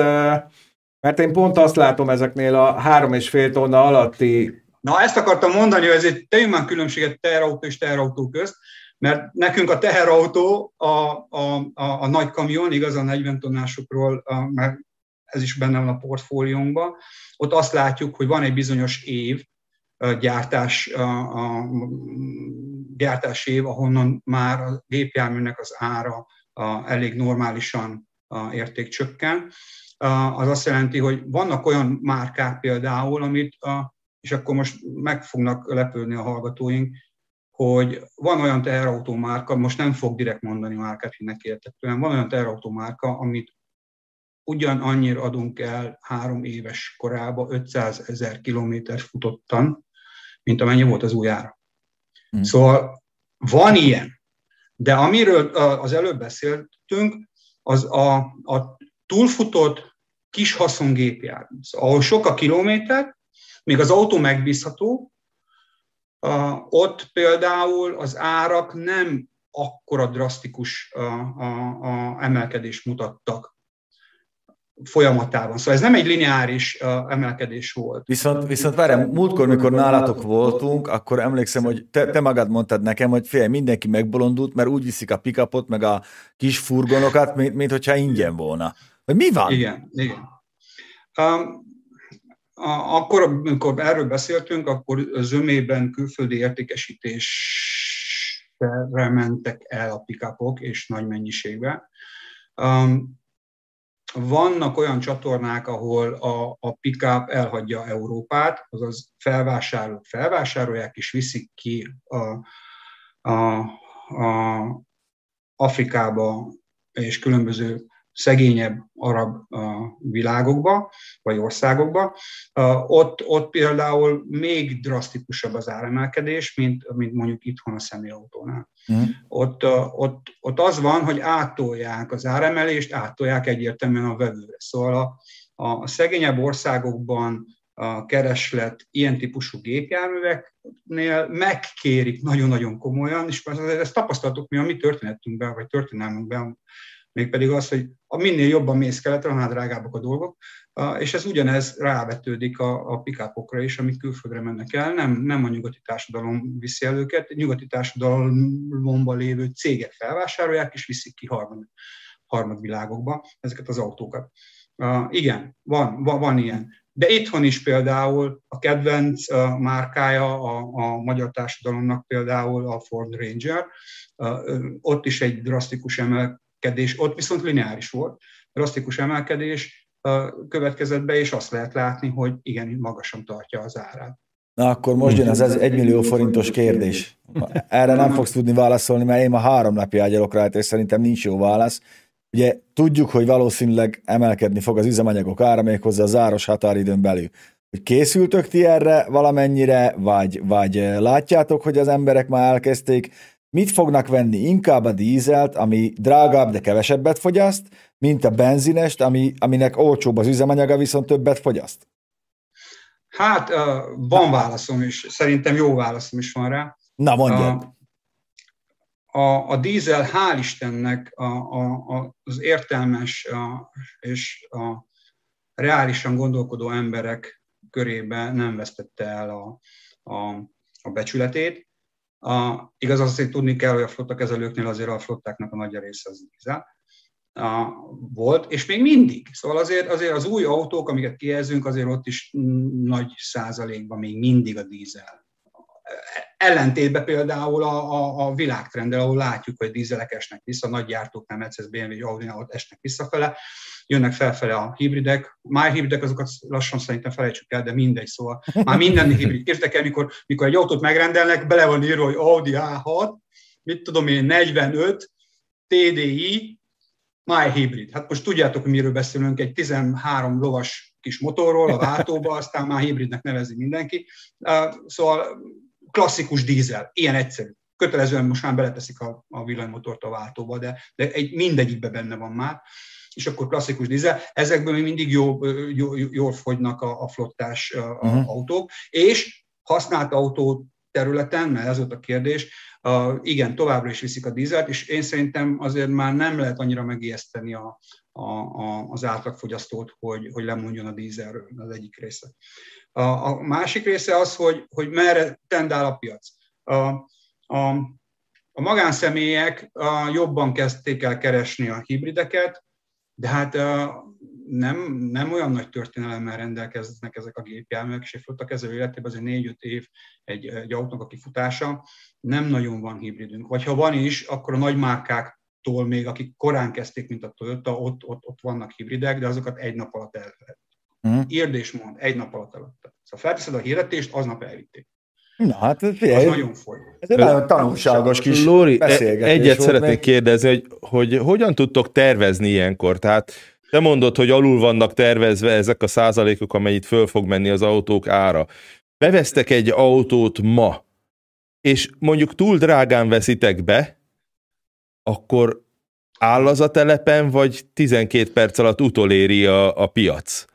Speaker 4: mert én pont azt látom ezeknél a három és fél tonna alatti
Speaker 5: Na, ezt akartam mondani, hogy ezért tegyünk már különbséget teherautó és teherautó közt, mert nekünk a teherautó a, a, a, a nagy kamion, igaz, a 40 tonnásokról, a, mert ez is benne van a portfóliónkban, ott azt látjuk, hogy van egy bizonyos év, gyártás, a, a gyártás év, ahonnan már a gépjárműnek az ára a, elég normálisan a érték csökken. Az azt jelenti, hogy vannak olyan márkák például, amit a, és akkor most meg fognak lepődni a hallgatóink, hogy van olyan teherautó márka, most nem fog direkt mondani márkát, hogy neki értetően, van olyan teherautó márka, amit ugyan annyira adunk el három éves korába 500 ezer kilométert futottan, mint amennyi volt az új ára.
Speaker 1: Hmm.
Speaker 5: Szóval van ilyen, de amiről az előbb beszéltünk, az a, a túlfutott kis haszongépjármű. Szóval, ahol sok a kilométer, még az autó megbízható, ott például az árak nem akkora drasztikus a, a, a emelkedést mutattak folyamatában. Szóval ez nem egy lineáris a, emelkedés volt.
Speaker 1: Viszont, viszont várjál, múltkor, mikor nálatok voltunk, akkor emlékszem, hogy te, te magad mondtad nekem, hogy fél, mindenki megbolondult, mert úgy viszik a pikapot, meg a kis furgonokat, mint, mint hogyha ingyen volna. Hogy mi van?
Speaker 5: Igen, igen. Um, a- akkor, amikor erről beszéltünk, akkor zömében külföldi értékesítésre mentek el a pikapok, és nagy mennyiségben. Um, vannak olyan csatornák, ahol a, a pickup elhagyja Európát, azaz felvásárlók felvásárolják, és viszik ki a, a, a Afrikába és különböző szegényebb arab világokba, vagy országokba. Ott, ott például még drasztikusabb az áremelkedés, mint, mint mondjuk itthon a személyautónál. Mm. Ott, ott, ott az van, hogy áttolják az áremelést, áttolják egyértelműen a vevőre. Szóval a, a szegényebb országokban a kereslet ilyen típusú gépjárműveknél megkérik nagyon-nagyon komolyan, és ezt tapasztaltuk mi a mi történetünkben, vagy történelmünkben, mégpedig az, hogy a minél jobban mész keletre, annál drágábbak a dolgok, és ez ugyanez rávetődik a, a pikápokra is, amik külföldre mennek el. Nem, nem a nyugati társadalom viszi el őket, nyugati társadalomban lévő cégek felvásárolják, és viszik ki harmad, harmadvilágokba ezeket az autókat. Igen, van, van, van ilyen. De itthon is például a kedvenc uh, márkája a, a magyar társadalomnak például a Ford Ranger, ott is egy drasztikus emelkedés, ott viszont lineáris volt, drasztikus emelkedés következett be, és azt lehet látni, hogy igen, magasan tartja az árát.
Speaker 1: Na akkor most jön az 1 millió forintos kérdés. Erre nem fogsz tudni válaszolni, mert én ma három napja ágyalok rá, és szerintem nincs jó válasz. Ugye tudjuk, hogy valószínűleg emelkedni fog az üzemanyagok ára méghozzá a záros határidőn belül. Hogy készültök ti erre valamennyire, vagy, vagy látjátok, hogy az emberek már elkezdték, mit fognak venni? Inkább a dízelt, ami drágább, de kevesebbet fogyaszt, mint a benzinest, ami, aminek olcsóbb az üzemanyaga, viszont többet fogyaszt?
Speaker 5: Hát van válaszom is, szerintem jó válaszom is van rá.
Speaker 1: Na mondjad.
Speaker 5: A, a, a dízel, hál' Istennek a, a, az értelmes a, és a reálisan gondolkodó emberek körébe nem vesztette el a, a, a becsületét. A, igaz, azt, hogy tudni kell, hogy a flottakezelőknél azért a flottáknak a nagy része az dízel volt, és még mindig. Szóval azért, azért az új autók, amiket kijelzünk, azért ott is nagy százalékban még mindig a dízel. Ellentétben például a, a, a világtrenddel, ahol látjuk, hogy dízelek esnek vissza, nagy gyártók, nem Mercedes, BMW, Audi, ott esnek visszafele, jönnek felfele a hibridek. Már hibridek, azokat lassan szerintem felejtsük el, de mindegy, szóval már minden (laughs) hibrid. Képzeljétek el, mikor, mikor egy autót megrendelnek, bele van írva, hogy Audi A6, mit tudom én, 45, TDI, My Hybrid. Hát most tudjátok, hogy miről beszélünk, egy 13 lovas kis motorról a váltóba, aztán már hibridnek nevezi mindenki. Szóval klasszikus dízel, ilyen egyszerű. Kötelezően most már beleteszik a, a villanymotort a váltóba, de, de egy, mindegyikben benne van már és akkor klasszikus dízel. Ezekből még mindig jó, jó, jól fogynak a, a flottás uh-huh. autók, és használt autó területen, mert ez volt a kérdés, igen, továbbra is viszik a dízelt, és én szerintem azért már nem lehet annyira megijeszteni a, a, a, az átlagfogyasztót, hogy, hogy lemondjon a dízelről, az egyik része. A, a másik része az, hogy, hogy merre tendál a piac. A, a, a magánszemélyek a, jobban kezdték el keresni a hibrideket, de hát nem, nem olyan nagy történelemmel rendelkeznek ezek a gépjárművek, és egy flotta kezelő életében azért négy-öt év egy, egy autónak a kifutása, nem nagyon van hibridünk. Vagy ha van is, akkor a nagy márkáktól még, akik korán kezdték, mint a Toyota, ott, ott, ott vannak hibridek, de azokat egy nap alatt el lehet. Uh-huh. Érdés mond, egy nap alatt alatt. Szóval felteszed a hirdetést, aznap elvitték.
Speaker 1: Na hát, figyelj,
Speaker 5: az nagyon foly.
Speaker 1: Ez egy nagyon tanulságos kis
Speaker 3: Lóri, e- egyet szeretnék még. kérdezni, hogy, hogy hogyan tudtok tervezni ilyenkor? Tehát te mondod, hogy alul vannak tervezve ezek a százalékok, amennyit föl fog menni az autók ára. Bevesztek egy autót ma, és mondjuk túl drágán veszitek be, akkor áll az a telepen, vagy 12 perc alatt utoléri a, a piac?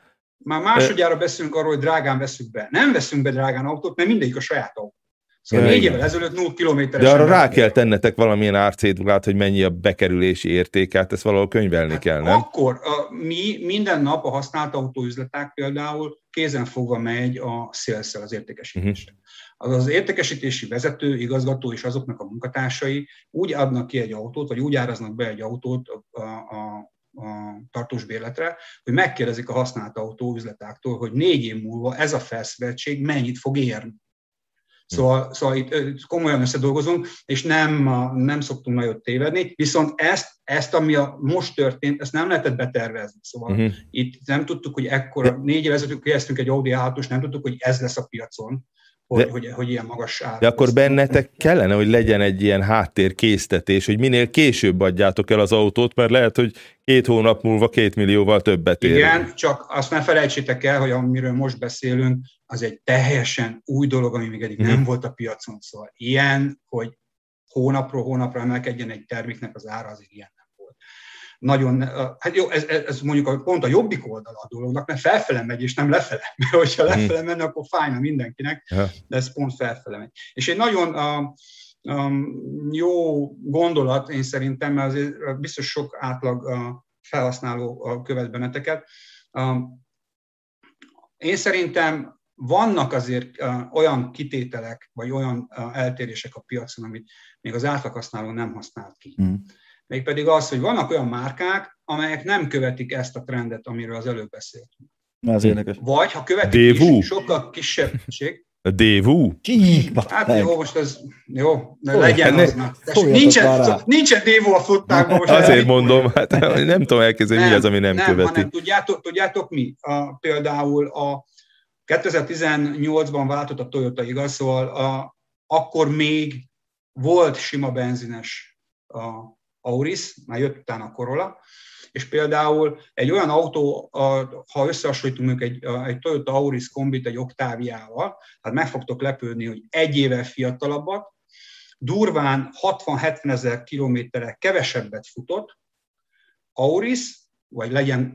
Speaker 5: Már másodjára beszélünk arról, hogy drágán veszünk be. Nem veszünk be drágán autót, mert mindegyik a saját autó. Szóval négy évvel ezelőtt 0 kilométeres.
Speaker 3: De arra rá kell tennetek valamilyen árcédulát, hogy mennyi a bekerülési értéket, ezt valahol könyvelni hát kell, nem?
Speaker 5: Akkor a, mi minden nap a használt autóüzleták például kézen fogva megy a szélszel az értékesítésre. Uh-huh. Az az értékesítési vezető, igazgató és azoknak a munkatársai úgy adnak ki egy autót, vagy úgy áraznak be egy autót a, a, a tartós bérletre, hogy megkérdezik a használt autó üzletáktól, hogy négy év múlva ez a felszövetség mennyit fog érni. Szóval, szóval itt komolyan összedolgozunk, és nem, nem szoktunk nagyon tévedni, viszont ezt, ezt, ami a most történt, ezt nem lehetett betervezni. Szóval uh-huh. itt nem tudtuk, hogy ekkor négy évezet kezdtünk egy Audi a nem tudtuk, hogy ez lesz a piacon. Hogy, de, hogy, hogy ilyen magas ár.
Speaker 3: De akkor bennetek kellene, hogy legyen egy ilyen háttérkésztetés, hogy minél később adjátok el az autót, mert lehet, hogy két hónap múlva két millióval többet ér.
Speaker 5: Igen, csak azt ne felejtsétek el, hogy amiről most beszélünk, az egy teljesen új dolog, ami még eddig hmm. nem mhm. volt a piacon. Szóval ilyen, hogy hónapról hónapra emelkedjen egy terméknek az ára, azért ilyen nagyon, hát jó, ez, ez mondjuk pont a jobbik oldala a dolognak, mert felfele megy, és nem lefele. (laughs) Mert hogyha hmm. lefele menne, akkor fájna mindenkinek, de ez pont felfele megy. És egy nagyon a, a, jó gondolat, én szerintem, mert azért biztos sok átlag a felhasználó követ benneteket. Én szerintem vannak azért olyan kitételek, vagy olyan eltérések a piacon, amit még az átlaghasználó nem használt ki. Mm mégpedig az, hogy vannak olyan márkák, amelyek nem követik ezt a trendet, amiről az előbb beszéltünk.
Speaker 1: Az érdekes.
Speaker 5: Vagy ha követik is, sokkal kisebbség.
Speaker 3: A DV?
Speaker 5: Hát jó, most ez jó, ne legyen az. Nincsen, nincsen DV a futtákban. Most
Speaker 3: Azért mondom, hát nem tudom elkezdeni, mi az, ami nem, nem követi. Hanem,
Speaker 5: tudjátok, tudjátok mi? A, például a 2018-ban váltott a Toyota, igaz? Szóval a, akkor még volt sima benzines a Auris, már jött utána a Corolla, és például egy olyan autó, ha összehasonlítunk egy, egy Toyota Auris kombit egy Octaviával, hát meg fogtok lepődni, hogy egy évvel fiatalabbat, durván 60-70 ezer kilométerre kevesebbet futott, Auris, vagy legyen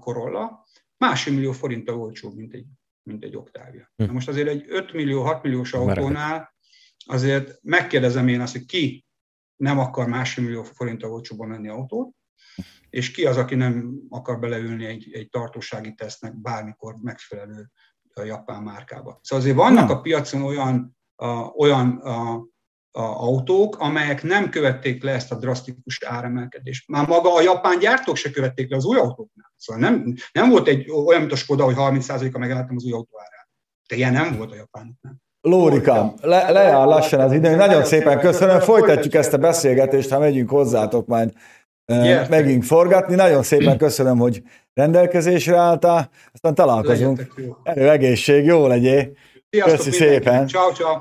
Speaker 5: Corolla, másfél millió forinttal olcsóbb, mint egy, mint egy Octavia. Hm. Na most azért egy 5 millió, 6 milliós autónál azért megkérdezem én azt, hogy ki nem akar másfél millió forint olcsóban menni autót, és ki az, aki nem akar beleülni egy, egy tartósági tesztnek bármikor megfelelő a japán márkába. Szóval azért vannak a piacon olyan, a, olyan a, a autók, amelyek nem követték le ezt a drasztikus áremelkedést. Már maga a japán gyártók se követték le az új autóknál. Szóval nem, nem volt egy olyan, mint a Skoda, hogy 30%-a megemeltem az új autó árát. De ilyen nem volt a japánoknál.
Speaker 1: Lórikám, le, lejár lassan az idő. Nagyon szépen köszönöm. Folytatjuk ezt a beszélgetést, ha megyünk hozzátok majd Gyertek. megint forgatni. Nagyon szépen köszönöm, hogy rendelkezésre álltál. Aztán találkozunk. Elő egészség, jó legyél. Köszi szépen.
Speaker 5: Ciao, ciao.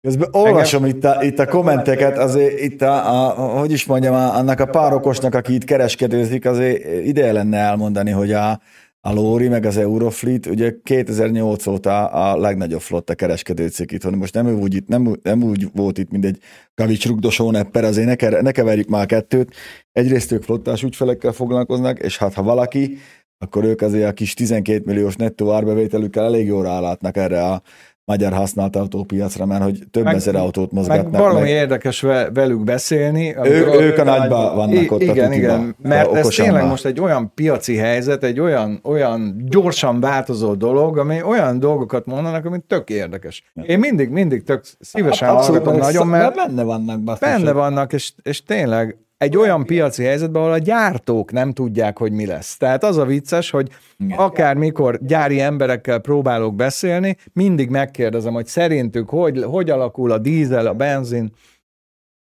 Speaker 1: Közben olvasom itt a, itt a kommenteket, azért itt a, a, hogy is mondjam, annak a párokosnak, aki itt kereskedőzik, azért ide lenne elmondani, hogy a, a Lóri, meg az Eurofleet, ugye 2008 óta a legnagyobb flotta kereskedő cég itt van. Most nem, úgy, itt, nem, nem úgy volt itt, mint egy kavics rugdosó nepper, azért ne, ne keverjük már kettőt. Egyrészt ők flottás ügyfelekkel foglalkoznak, és hát ha valaki, akkor ők azért a kis 12 milliós nettó árbevételükkel elég jól rálátnak erre a magyar használt autópiacra, mert hogy több meg, ezer autót mozgatnak.
Speaker 4: Meg baromi meg. érdekes velük beszélni.
Speaker 1: Ő, ők a nagyba vannak ott
Speaker 4: Igen, a igen, mert ez tényleg most egy olyan piaci helyzet, egy olyan, olyan gyorsan változó dolog, ami olyan dolgokat mondanak, ami tök érdekes. Én mindig, mindig tök szívesen hallgatom nagyon, mert
Speaker 1: benne vannak.
Speaker 4: Benne vannak, és, és tényleg egy olyan piaci helyzetben, ahol a gyártók nem tudják, hogy mi lesz. Tehát az a vicces, hogy akár mikor gyári emberekkel próbálok beszélni, mindig megkérdezem, hogy szerintük hogy, hogy alakul a dízel, a benzin,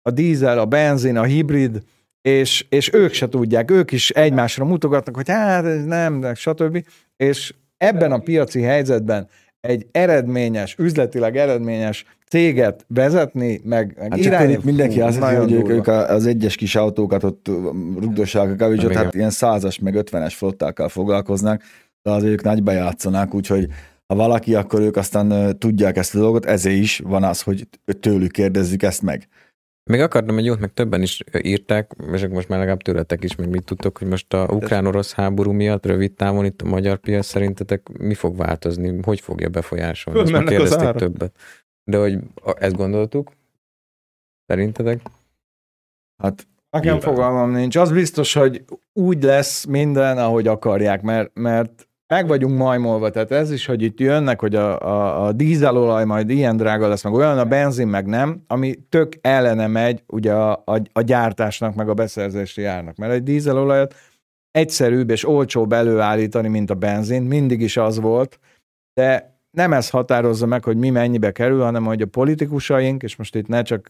Speaker 4: a dízel, a benzin, a hibrid, és, és ők se tudják, ők is egymásra mutogatnak, hogy hát nem, stb. És ebben a piaci helyzetben egy eredményes, üzletileg eredményes céget vezetni, meg, meg
Speaker 1: hát irányítani. Mindenki azt hiszi, hogy ők, ők az egyes kis autókat ott rugdossák a kavicsot, hát ilyen százas, meg ötvenes flottákkal foglalkoznak, de az ők nagy bejátszanak, úgyhogy ha valaki, akkor ők aztán tudják ezt a dolgot, ezért is van az, hogy tőlük kérdezzük ezt meg.
Speaker 2: Még akartam egy jót, meg többen is írták, és most már legalább tőletek is, meg mit tudtok, hogy most a ukrán-orosz háború miatt rövid távon itt a magyar piac szerintetek mi fog változni, hogy fogja befolyásolni? Ezt már kérdezték többet. De hogy ezt gondoltuk? Szerintetek?
Speaker 4: Hát Nekem fogalmam nincs. Az biztos, hogy úgy lesz minden, ahogy akarják, mert, mert meg vagyunk majmolva, tehát ez is, hogy itt jönnek, hogy a, a, a dízelolaj majd ilyen drága lesz, meg olyan, a benzin meg nem, ami tök ellene megy ugye a, a, a gyártásnak, meg a beszerzési árnak. Mert egy dízelolajat egyszerűbb és olcsóbb előállítani, mint a benzin, mindig is az volt, de nem ez határozza meg, hogy mi mennyibe kerül, hanem hogy a politikusaink, és most itt ne csak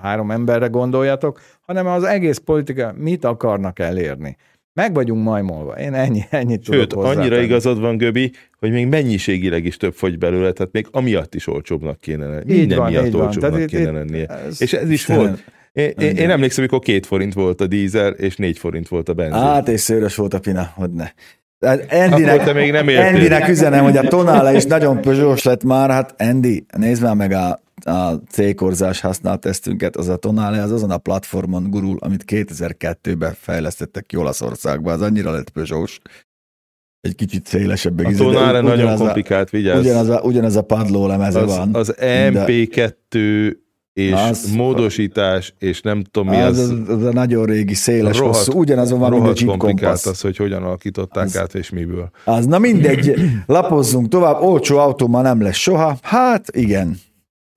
Speaker 4: három emberre gondoljatok, hanem az egész politika mit akarnak elérni. meg vagyunk majmolva. Én ennyi, ennyit
Speaker 3: Sőt,
Speaker 4: tudok
Speaker 3: annyira
Speaker 4: hozzátenni.
Speaker 3: igazad van, Göbi, hogy még mennyiségileg is több fogy belőle, tehát még amiatt is olcsóbbnak kéne lenni.
Speaker 4: Így
Speaker 3: Minden
Speaker 4: van,
Speaker 3: miatt
Speaker 4: így van.
Speaker 3: olcsóbbnak
Speaker 4: itt-
Speaker 3: kéne lennie.
Speaker 4: Ez-
Speaker 3: És ez is
Speaker 1: Istenem.
Speaker 3: volt. Én, én, én emlékszem, amikor két forint volt a dízel, és négy forint volt a benzin.
Speaker 1: Hát és szőrös volt a pina, hogy ne.
Speaker 3: Akkor te még nem éltél.
Speaker 1: Andynek üzenem, hogy a Tonale is nagyon pözsós lett már, hát Andy, nézd már meg a, a C-korzás használt tesztünket, az a Tonale az azon a platformon gurul, amit 2002-ben fejlesztettek ki Olaszországban, az annyira lett pözsós. Egy kicsit szélesebb.
Speaker 3: A tonálra nagyon komplikált, vigyázz.
Speaker 1: Ugyanaz a, ugyanaz a padló lemeze
Speaker 3: az,
Speaker 1: van.
Speaker 3: az MP2 és
Speaker 1: Az-
Speaker 3: módosítás, és nem tudom mi
Speaker 1: az,
Speaker 3: az,
Speaker 1: az, az, a nagyon régi, széles,
Speaker 3: Rohadt-
Speaker 1: hosszú, ugyanazon van, mint a Jeep
Speaker 3: komplikált az, hogy hogyan alakították
Speaker 1: Az-
Speaker 3: át, és miből.
Speaker 1: Az, na mindegy, lapozzunk tovább, olcsó autó ma nem lesz soha. Hát igen,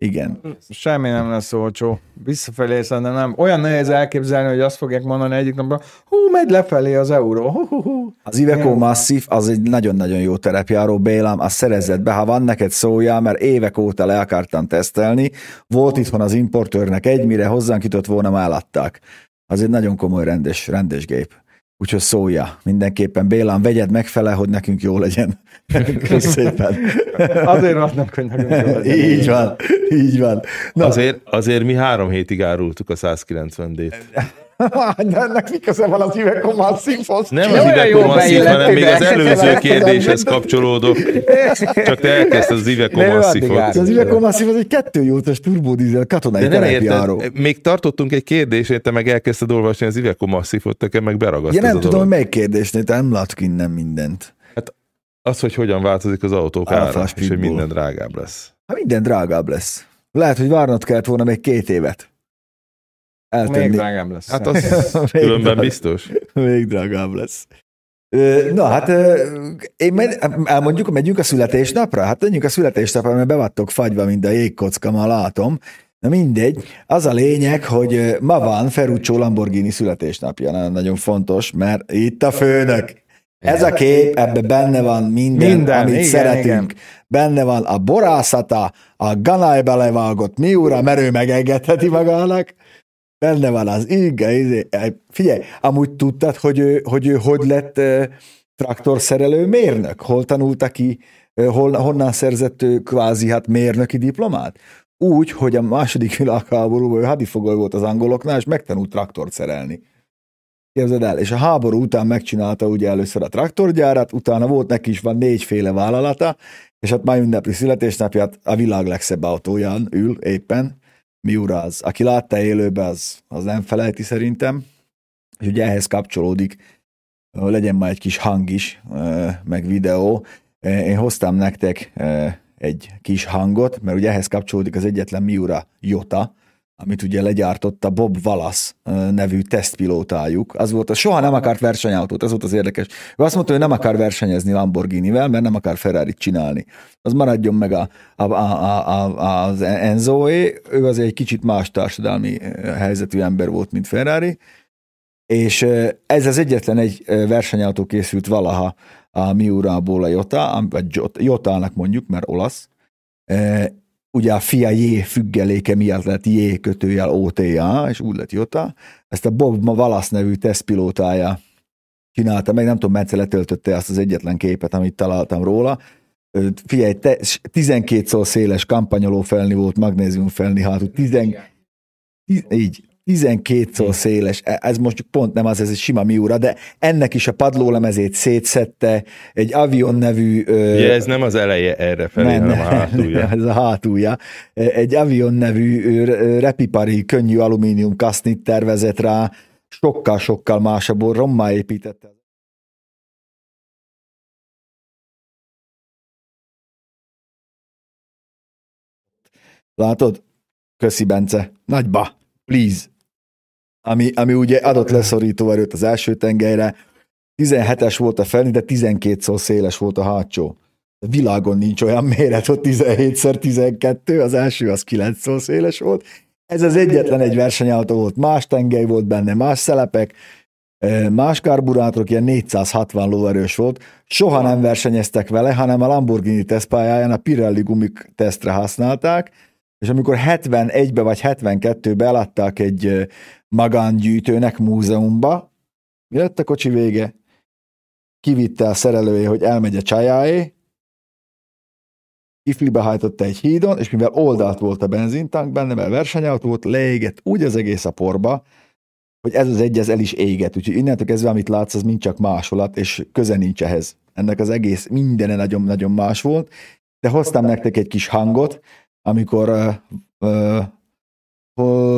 Speaker 1: igen.
Speaker 4: Semmi nem lesz olcsó. Visszafelé szerintem nem. Olyan nehéz elképzelni, hogy azt fogják mondani egyik napban, hú, megy lefelé az euró. Hú, hú, hú.
Speaker 1: Az Iveco Massive az egy nagyon-nagyon jó terepjáró, Bélám, azt szerezzed be, ha van neked szója, mert évek óta le akartam tesztelni, volt itthon az importőrnek egy, mire hozzánk jutott volna, már eladták. Az egy nagyon komoly rendes, rendes gép. Úgyhogy szólja, mindenképpen Bélám, vegyed megfele, hogy nekünk jó legyen. (laughs) Köszönöm szépen.
Speaker 4: Azért adnak, hogy nekünk jó legyen. (laughs)
Speaker 1: így van, így van. Na,
Speaker 3: Azért, azért mi három hétig árultuk a 190D-t. (laughs)
Speaker 4: De ennek mi köze van az Iveco Massivhoz?
Speaker 3: Nem az Massive,
Speaker 2: beillett
Speaker 3: hanem még az előző kérdéshez kapcsolódok. Csak te elkezdted az Massive-ot.
Speaker 2: áll.
Speaker 1: az Iveco Massive az egy 2.8-as turbodízel katonai
Speaker 3: De nem
Speaker 1: terepjáró.
Speaker 3: érted, még tartottunk egy kérdését, te meg elkezdted olvasni az Iveco Massive-ot, nekem meg beragadt
Speaker 1: Ja, nem tudom, hogy melyik kérdésnél, te nem látok innen mindent.
Speaker 3: Az, hogy hogyan változik az autók ára, és hogy minden drágább lesz.
Speaker 1: Hát minden drágább lesz. Lehet, hogy várnod kellett volna még két évet.
Speaker 4: Még
Speaker 1: Eltenni.
Speaker 4: drágább lesz.
Speaker 3: Hát az (laughs)
Speaker 1: Még
Speaker 3: különben biztos.
Speaker 1: Még drágább lesz. Na hát, én med, elmondjuk, megyünk a születésnapra? Hát menjünk a születésnapra, mert bevattok fagyva, mint a jégkocka, ma látom. Na mindegy, az a lényeg, hogy ma van Ferruccio Lamborghini születésnapja, nagyon, fontos, mert itt a főnök. Ez a kép, ebbe benne van minden,
Speaker 4: Minden,
Speaker 1: amit
Speaker 4: igen,
Speaker 1: szeretünk.
Speaker 4: igen.
Speaker 1: Benne van a borászata, a ganájba levágott Miura, mert ő megengedheti magának. Benne van az igen, izé. figyelj, amúgy tudtad, hogy ő hogy, ő hogy lett uh, traktorszerelő mérnök? Hol tanulta ki, hol, honnan szerzett ő kvázi hát mérnöki diplomát? Úgy, hogy a második világháborúban ő hadifogoly volt az angoloknál, és megtanult traktort szerelni. Képzeld el, és a háború után megcsinálta ugye először a traktorgyárat, utána volt neki is van négyféle vállalata, és hát már ünnepli születésnapját a világ legszebb autóján ül éppen, Miura az. Aki látta élőbe, az, az nem felejti szerintem. És ugye ehhez kapcsolódik, legyen már egy kis hang is, meg videó. Én hoztam nektek egy kis hangot, mert ugye ehhez kapcsolódik az egyetlen Miura Jota, amit ugye legyártotta Bob Wallace nevű tesztpilótájuk. Az volt, a soha nem akart versenyautót, ez volt az érdekes. Ő azt mondta, hogy nem akar versenyezni Lamborghini-vel, mert nem akar ferrari csinálni. Az maradjon meg a, a, a, a, az Enzoé, ő az egy kicsit más társadalmi helyzetű ember volt, mint Ferrari, és ez az egyetlen egy versenyautó készült valaha a Miura-ból a Jota, vagy Jot- Jotának mondjuk, mert olasz, ugye a FIA J függeléke miatt lett J kötőjel OTA, és úgy lett Jota. Ezt a Bob Wallace nevű tesztpilótája csinálta meg, nem tudom, Mence letöltötte azt az egyetlen képet, amit találtam róla. Figyelj, te, 12 szor széles kampanyoló felni volt, magnézium felni hátul, 10, Tiz- így, 12 szor széles, E- ez most pont nem az, ez egy sima Miura, de ennek is a padlólemezét szétszette, egy Avion nevű...
Speaker 3: Ugye ez nem az eleje erre felé, hanem a hátulja.
Speaker 1: ez a hátulja. Egy Avion nevű repipari könnyű alumínium kasznit tervezett rá, sokkal-sokkal másabb, rommá építette. Látod? Köszi, Bence. Nagyba. Please. Ami, ami ugye adott leszorító erőt az első tengelyre. 17-es volt a felni, de 12 széles volt a hátsó. A világon nincs olyan méret, hogy 17x12, az első az 9 széles volt. Ez az egyetlen egy versenyautó volt, más tengely volt benne, más szelepek, más karburátorok, ilyen 460 lóerős volt. Soha nem versenyeztek vele, hanem a Lamborghini tesztpályáján a Pirelli gumik tesztre használták, és amikor 71-be vagy 72-be eladták egy magángyűjtőnek múzeumba, Mi lett a kocsi vége? Kivitte a szerelője, hogy elmegy a csajáé, iflibe hajtotta egy hídon, és mivel oldalt volt a benzintank benne, mert versenyautó volt, leégett úgy az egész a porba, hogy ez az egy, ez el is éget. Úgyhogy innentől kezdve, amit látsz, az mind csak másolat, és köze nincs ehhez. Ennek az egész mindene nagyon-nagyon más volt. De hoztam nektek egy kis hangot, amikor uh, uh,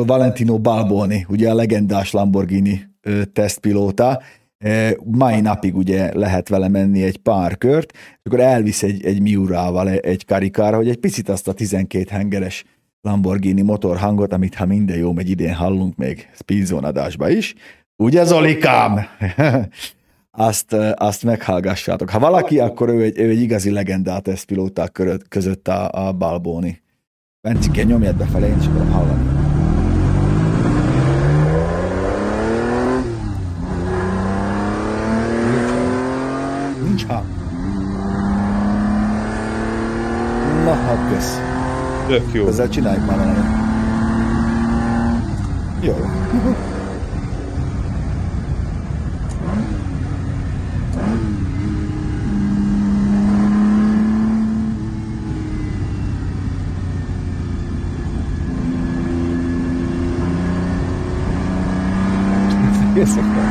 Speaker 1: Valentino Balboni, ugye a legendás Lamborghini tesztpilóta, mai napig ugye lehet vele menni egy pár kört, és akkor elvisz egy, egy Miurával egy karikára, hogy egy picit azt a 12 hengeres Lamborghini motorhangot, amit ha minden jó megy idén hallunk még Speedzone adásba is. Ugye Zolikám? (laughs) azt, azt meghallgassátok. Ha valaki, akkor ő egy, ő egy igazi legendát ezt pilóták között a, a Balboni. Bencike, nyomjad befelé, én is akarom hallani. Nincs hang. Na, hát kösz.
Speaker 3: Tök jó.
Speaker 1: Ezzel csináljuk már valamit. Jó. Éjszaka.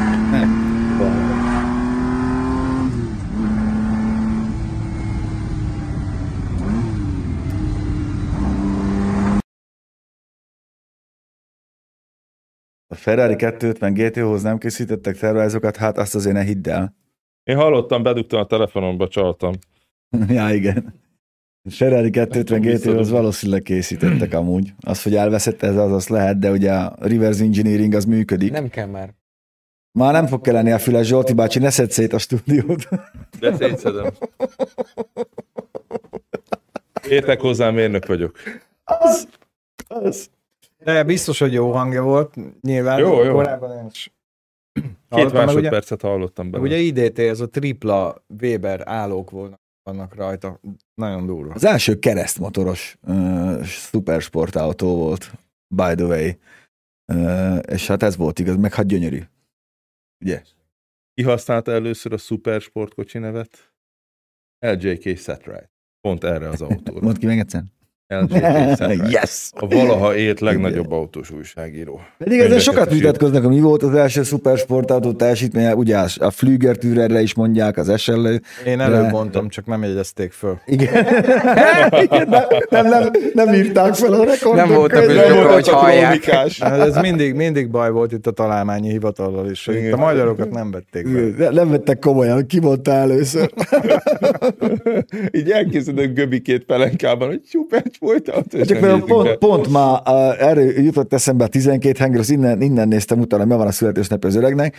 Speaker 1: A Ferrari 250 GT-hoz nem készítettek tervezokat, hát azt azért ne hidd el.
Speaker 3: Én hallottam, bedugtam a telefonomba, csaltam. (laughs)
Speaker 1: ja, igen. A Ferrari 250 GT-hoz valószínűleg készítettek amúgy. Az, hogy elveszett ez, az az lehet, de ugye a reverse engineering az működik.
Speaker 2: Nem kell már.
Speaker 1: Már nem fog kelleni a füles, Zsolti bácsi, ne szedd szét a stúdiót.
Speaker 3: De szétszedem. Értek hozzá, mérnök vagyok.
Speaker 1: Az, az.
Speaker 4: De biztos, hogy jó hangja volt, nyilván.
Speaker 3: Jó, jó.
Speaker 4: Korábban én is
Speaker 3: Két másodpercet hallottam
Speaker 4: belőle. Ugye IDT, ez a tripla Weber állók volna, vannak rajta. Nagyon durva.
Speaker 1: Az első keresztmotoros uh, szupersportautó volt, by the way. Uh, és hát ez volt igaz, meg hát gyönyörű. Ugye?
Speaker 3: Ki használta először a szupersportkocsi nevet? LJK Setright. Pont erre az autóra.
Speaker 1: Mondd ki még egyszer.
Speaker 3: Yes! A valaha élt legnagyobb autós újságíró.
Speaker 1: Pedig ezzel sokat vitatkoznak, mi volt az első szupersportautó teljesítménye, ugye a Flüger Türerre is mondják, az SL.
Speaker 4: Én előbb mondtam, csak nem jegyezték föl.
Speaker 1: Igen. (laughs) Igen nem, nem, nem, nem, írták fel a rekordot.
Speaker 2: Nem volt a bizonyok, hogy hallják.
Speaker 4: Hát ez mindig, mindig baj volt itt a találmányi hivatallal is, hogy itt a magyarokat nem vették
Speaker 1: fel. Nem vettek komolyan, ki mondta először.
Speaker 3: Így elkészülök Göbikét pelenkában, hogy szuper
Speaker 1: folytat. Csak pont, pont, pont uh, erről jutott eszembe a 12 henger, az innen, innen néztem utána, mi van a születésnap az öregnek,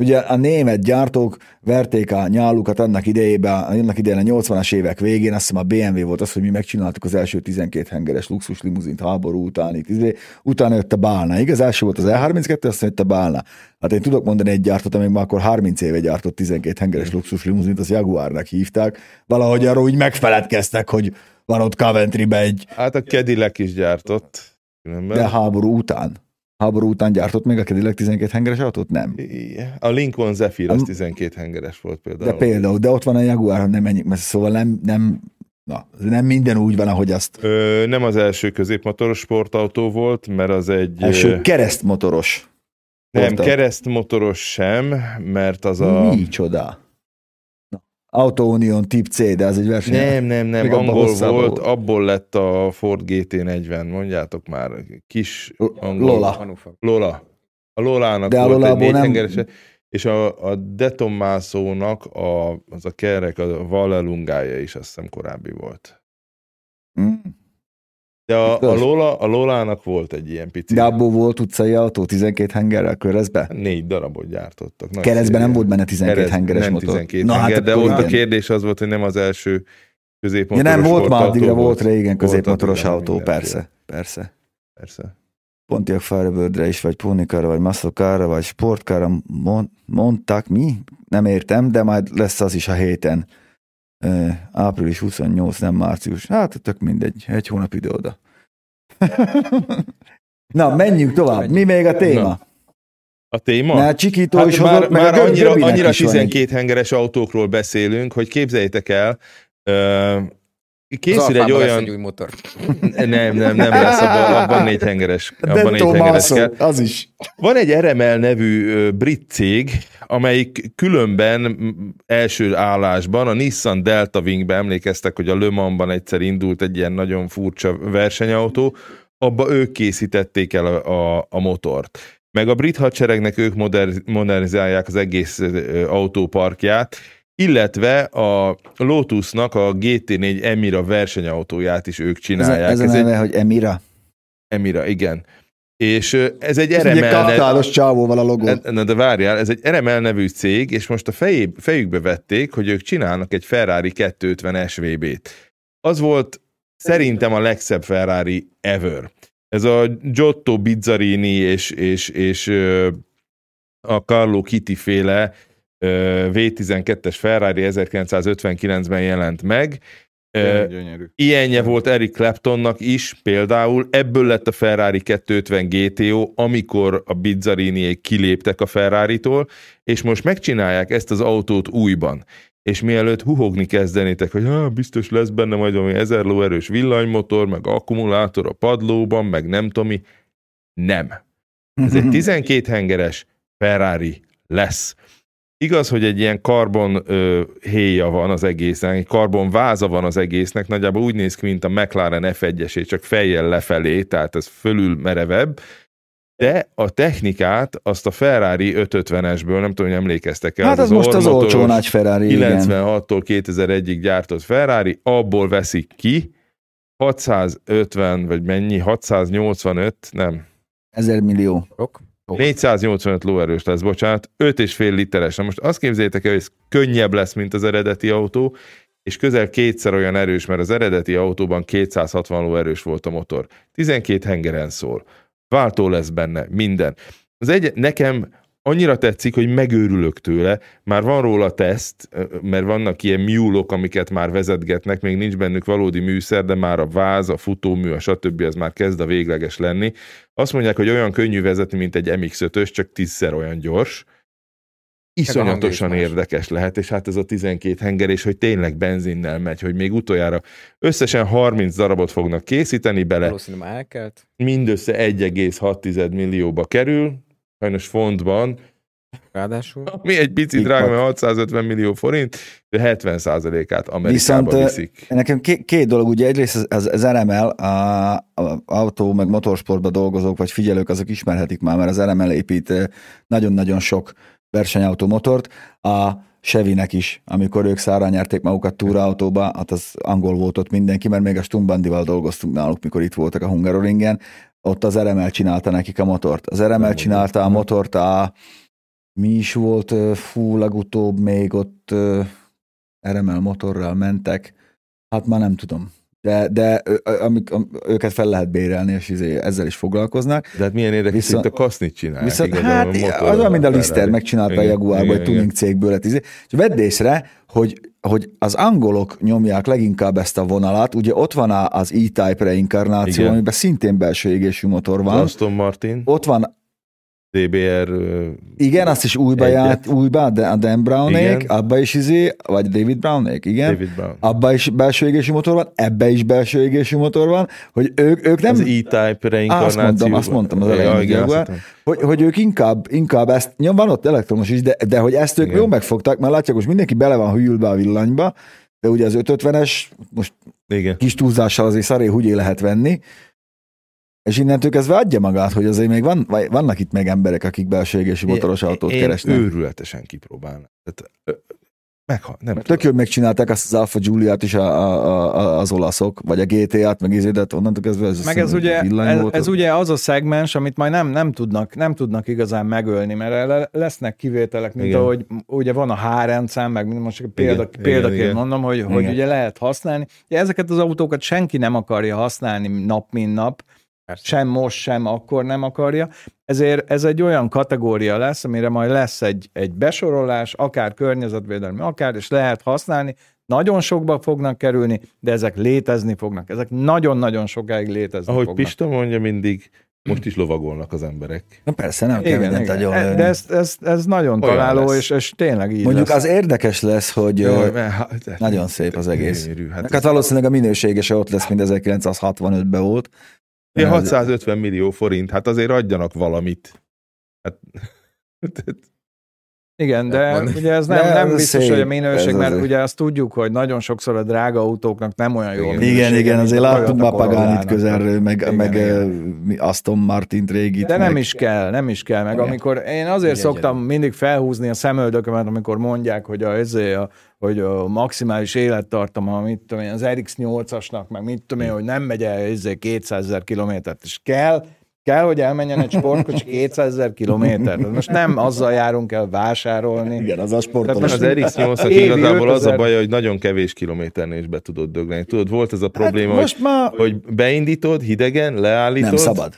Speaker 1: Ugye a német gyártók verték a nyálukat annak idejében, annak idején a 80-as évek végén, azt hiszem a BMW volt az, hogy mi megcsináltuk az első 12 hengeres luxus limuzint háború után. Itt, izé, utána jött a Bálna. Igaz, első volt az E32, aztán jött a Bálna. Hát én tudok mondani egy gyártót, amíg már akkor 30 éve gyártott 12 hengeres luxus limuzint, az Jaguarnak hívták. Valahogy arról úgy megfeledkeztek, hogy van ott Coventrybe egy...
Speaker 3: Hát a Cadillac is gyártott.
Speaker 1: Különben. De háború után. Háború után gyártott még a Cadillac 12 hengeres autót? Nem.
Speaker 3: A Lincoln Zephyr az 12 hengeres volt például.
Speaker 1: De például, de ott van a Jaguar, nem menjünk mert szóval nem, nem, na, nem minden úgy van, ahogy azt...
Speaker 3: Ö, nem az első középmotoros sportautó volt, mert az egy...
Speaker 1: Első keresztmotoros.
Speaker 3: Nem, keresztmotoros sem, mert az a...
Speaker 1: Micsoda? Auto Union Tip C, de ez egy verseny.
Speaker 3: Nem, nem, nem, Még angol volt, volt, abból lett a Ford GT40, mondjátok már, kis
Speaker 1: angol. Lola.
Speaker 3: Lola. A Lolának de volt a egy nem... és a, a Detomásónak a, az a kerek, a Vallelungája is azt hiszem korábbi volt. Mm. De a, a, Lola, a Lolának volt egy ilyen pici.
Speaker 1: De abból volt utcai autó 12 hengerrel keresztbe?
Speaker 3: Négy darabot gyártottak.
Speaker 1: keresztbe nem volt benne 12 Kereszt, hengeres
Speaker 3: nem
Speaker 1: motor.
Speaker 3: 12 Na, henger, hát de ott a kérdés az volt, hogy nem az első középmotoros
Speaker 1: ja, nem, volt már addigra, volt régen középmotoros autó, persze, persze.
Speaker 3: Persze.
Speaker 1: Pontiac Firebird-re is, vagy Ponikára, vagy Muscle vagy Sportkára mondták, mi? Nem értem, de majd lesz az is a héten április 28, nem március. Hát tök mindegy, egy hónap ide oda. (laughs) Na, menjünk tovább. Mi még a téma?
Speaker 3: A téma?
Speaker 1: Mert Csikító
Speaker 3: Hát
Speaker 1: is
Speaker 3: már,
Speaker 1: hozott,
Speaker 3: már annyira, annyira
Speaker 1: is van egy-
Speaker 3: 12 hengeres autókról beszélünk, hogy képzeljétek el, készül egy
Speaker 2: Alfában lesz
Speaker 3: olyan...
Speaker 2: egy új motor. (laughs)
Speaker 3: Nem, nem, nem lesz, abban, abban (laughs) négy hengeres. Abban négy hengeres kell.
Speaker 1: az is.
Speaker 3: Van egy RML nevű brit cég, amelyik különben első állásban, a Nissan Delta Wingbe emlékeztek, hogy a Le Mansban egyszer indult egy ilyen nagyon furcsa versenyautó, abba ők készítették el a, a, a motort. Meg a brit hadseregnek ők moder- modernizálják az egész autóparkját, illetve a Lotusnak a GT4 Emira versenyautóját is ők csinálják.
Speaker 1: ez a
Speaker 3: Ez egy
Speaker 1: neve, hogy Emira.
Speaker 3: Emira, igen. És ez egy
Speaker 1: Ez ugye
Speaker 3: RML nev-
Speaker 1: csávóval a logó.
Speaker 3: Na de várjál, ez egy RML nevű cég, és most a fejé, fejükbe vették, hogy ők csinálnak egy Ferrari 250 SVB-t. Az volt szerintem a legszebb Ferrari ever. Ez a Giotto Bizzarini és, és, és a Carlo Kitty féle V12-es Ferrari 1959-ben jelent meg.
Speaker 4: Gyönyörű.
Speaker 3: Ilyenje volt Eric Claptonnak is például, ebből lett a Ferrari 250 GTO, amikor a Bizzariniék kiléptek a Ferrari-tól, és most megcsinálják ezt az autót újban. És mielőtt huhogni kezdenétek, hogy ah, biztos lesz benne majd valami 1000 lóerős villanymotor, meg akkumulátor a padlóban, meg nem tudom mi, nem. Ez egy (laughs) 12 hengeres Ferrari lesz. Igaz, hogy egy ilyen karbon ö, héja van az egészen, egy karbon váza van az egésznek, nagyjából úgy néz ki, mint a McLaren F1-esé, csak fejjel lefelé, tehát ez fölül merevebb, de a technikát azt a Ferrari 550-esből, nem tudom, hogy emlékeztek el,
Speaker 1: Hát az most az olcsó nagy Ferrari, igen.
Speaker 3: 96-tól 2001-ig gyártott Ferrari, abból veszik ki 650, vagy mennyi, 685, nem,
Speaker 1: Ezer millió.
Speaker 2: Ok.
Speaker 3: 485 lóerős lesz, bocsánat, 5,5 literes. Na most azt képzeljétek el, hogy ez könnyebb lesz, mint az eredeti autó, és közel kétszer olyan erős, mert az eredeti autóban 260 lóerős volt a motor. 12 hengeren szól. Váltó lesz benne, minden. Az egy, nekem annyira tetszik, hogy megőrülök tőle, már van róla teszt, mert vannak ilyen műlok, amiket már vezetgetnek, még nincs bennük valódi műszer, de már a váz, a futómű, a stb. az már kezd a végleges lenni. Azt mondják, hogy olyan könnyű vezetni, mint egy MX-5-ös, csak tízszer olyan gyors. Iszonyatosan érdekes lehet, és hát ez a 12 henger, és hogy tényleg benzinnel megy, hogy még utoljára összesen 30 darabot fognak készíteni bele, mindössze 1,6 millióba kerül, sajnos fontban,
Speaker 2: Ráadásul. (laughs)
Speaker 3: ami egy picit drága, mert 650 millió forint, de 70%-át Amerikába
Speaker 1: Viszont,
Speaker 3: viszik.
Speaker 1: Nekem két, két dolog, ugye egyrészt az, az, RML, a, a autó meg motorsportban dolgozók vagy figyelők, azok ismerhetik már, mert az RML épít nagyon-nagyon sok versenyautó motort. A Chevynek is, amikor ők szára nyerték magukat túraautóba, hát az angol volt ott mindenki, mert még a Stumbandival dolgoztunk náluk, mikor itt voltak a Hungaroringen, ott az RML csinálta nekik a motort. Az RML csinálta a motort a mi is volt, fú, legutóbb még ott RML motorral mentek, hát már nem tudom. De, de amik, am, őket fel lehet bérelni, és izé, ezzel is foglalkoznak.
Speaker 3: De hát milyen érdekes,
Speaker 1: viszont-
Speaker 3: itt a kasznit csinálják.
Speaker 1: Viszont hát az olyan, mint a Lister megcsinálta a Jaguarba egy tuning cégből. Hát izé. És vedd észre, hogy, hogy az angolok nyomják leginkább ezt a vonalat. Ugye ott van az E-Type reinkarnáció,
Speaker 3: Igen.
Speaker 1: amiben szintén belső égésű motor van.
Speaker 3: Aston Martin,
Speaker 1: Ott van,
Speaker 3: DBR,
Speaker 1: igen, azt is újba
Speaker 3: Egyet.
Speaker 1: járt, újba, de a Dan Brownék, abba is izé, vagy David Brownék, igen.
Speaker 3: David Brown.
Speaker 1: Abba is belső égésű motor van, ebbe is belső égésű motor van, hogy ők, ők nem,
Speaker 3: Az E-Type reinkarnáció.
Speaker 1: mondtam, azt mondtam az elején,
Speaker 3: Ja,
Speaker 1: hogy
Speaker 3: igen, azt
Speaker 1: hogy, hogy ők inkább, inkább ezt, nyom, van ott elektromos is, de, de hogy ezt ők
Speaker 3: Igen.
Speaker 1: jól megfogták, mert látják, most mindenki bele van hűlve a villanyba, de ugye az 550-es, most
Speaker 3: Igen.
Speaker 1: kis túlzással azért szaré húgyé lehet venni, és innentől kezdve adja magát, hogy azért még van, vagy vannak itt még emberek, akik belső égésű motoros autót
Speaker 3: én
Speaker 1: keresnek.
Speaker 3: őrületesen kipróbálnám. Tehát, megha, nem
Speaker 1: Tök
Speaker 3: tudom.
Speaker 1: jól megcsinálták azt az Alfa Giuliát is a, a, a, az olaszok, vagy a GTA-t, meg izé, de hát onnantól kezdve ez
Speaker 4: Meg ez ugye, ez, ez
Speaker 1: az-
Speaker 4: ugye az a szegmens, amit majd nem, nem, tudnak, nem tudnak igazán megölni, mert le- lesznek kivételek, mint
Speaker 3: Igen.
Speaker 4: ahogy ugye van a H-rendszám, meg most példa,
Speaker 3: Igen,
Speaker 4: példaként
Speaker 3: igen,
Speaker 4: mondom, hogy, hogy
Speaker 1: Igen.
Speaker 4: ugye lehet használni. Ugye ezeket az autókat senki nem akarja használni nap, mint nap,
Speaker 2: Persze.
Speaker 4: sem most, sem akkor nem akarja. Ezért ez egy olyan kategória lesz, amire majd lesz egy, egy besorolás, akár környezetvédelmi, akár, és lehet használni. Nagyon sokba fognak kerülni, de ezek létezni fognak. Ezek nagyon-nagyon sokáig létezni
Speaker 3: Ahogy
Speaker 4: fognak.
Speaker 3: Pista mondja mindig, Most is lovagolnak az emberek.
Speaker 1: Na persze, nem kell
Speaker 4: Igen,
Speaker 1: mindent
Speaker 4: igen.
Speaker 1: agyon lőni.
Speaker 4: De ez, ez, ez nagyon
Speaker 3: Olyan
Speaker 4: találó,
Speaker 3: lesz.
Speaker 4: és, és tényleg így
Speaker 1: Mondjuk
Speaker 4: lesz.
Speaker 1: az érdekes lesz, hogy
Speaker 3: Jó,
Speaker 1: ö,
Speaker 3: mert hát-
Speaker 1: nagyon szép az egész.
Speaker 3: Gyönyörű, Hát,
Speaker 1: hát valószínűleg a minősége se ott lesz, mint 1965-ben volt. Ez-
Speaker 3: 650 millió forint, hát azért adjanak valamit. Hát, (laughs)
Speaker 4: Igen, de
Speaker 2: van-
Speaker 4: ugye ez nem,
Speaker 1: De
Speaker 4: nem biztos,
Speaker 1: szép,
Speaker 4: hogy a minőség, mert
Speaker 1: azért.
Speaker 4: ugye azt tudjuk, hogy nagyon sokszor a drága autóknak nem olyan jó a
Speaker 3: Igen.
Speaker 1: Igen, igen, azért láttunk
Speaker 4: Corollának.
Speaker 1: közelről, meg,
Speaker 4: Igen,
Speaker 1: meg
Speaker 4: igen.
Speaker 1: Aston Martint régit.
Speaker 4: De nem
Speaker 1: meg.
Speaker 4: is kell, nem is kell. Meg
Speaker 1: Igen.
Speaker 4: amikor én azért
Speaker 2: Igen,
Speaker 4: szoktam
Speaker 2: gyere.
Speaker 4: mindig felhúzni a szemöldökömet, amikor mondják, hogy a, ezé a, hogy a maximális élettartama, mit tudom én, az RX-8-asnak, meg mit tudom én, hogy nem megy el ezé 200 ezer kilométert, és kell, kell, hogy elmenjen egy sportkocsi (laughs) 200 ezer kilométert. Most nem azzal járunk el vásárolni.
Speaker 1: Igen, az a sportoló.
Speaker 4: most
Speaker 3: az RX-8-ak
Speaker 4: évi
Speaker 3: igazából az
Speaker 4: 5000
Speaker 3: a baj, hogy nagyon kevés kilométernél is be tudod dögleni. Tudod, volt ez a probléma,
Speaker 1: hát most
Speaker 3: hogy,
Speaker 1: már
Speaker 3: hogy beindítod hidegen, leállítod,
Speaker 1: nem szabad.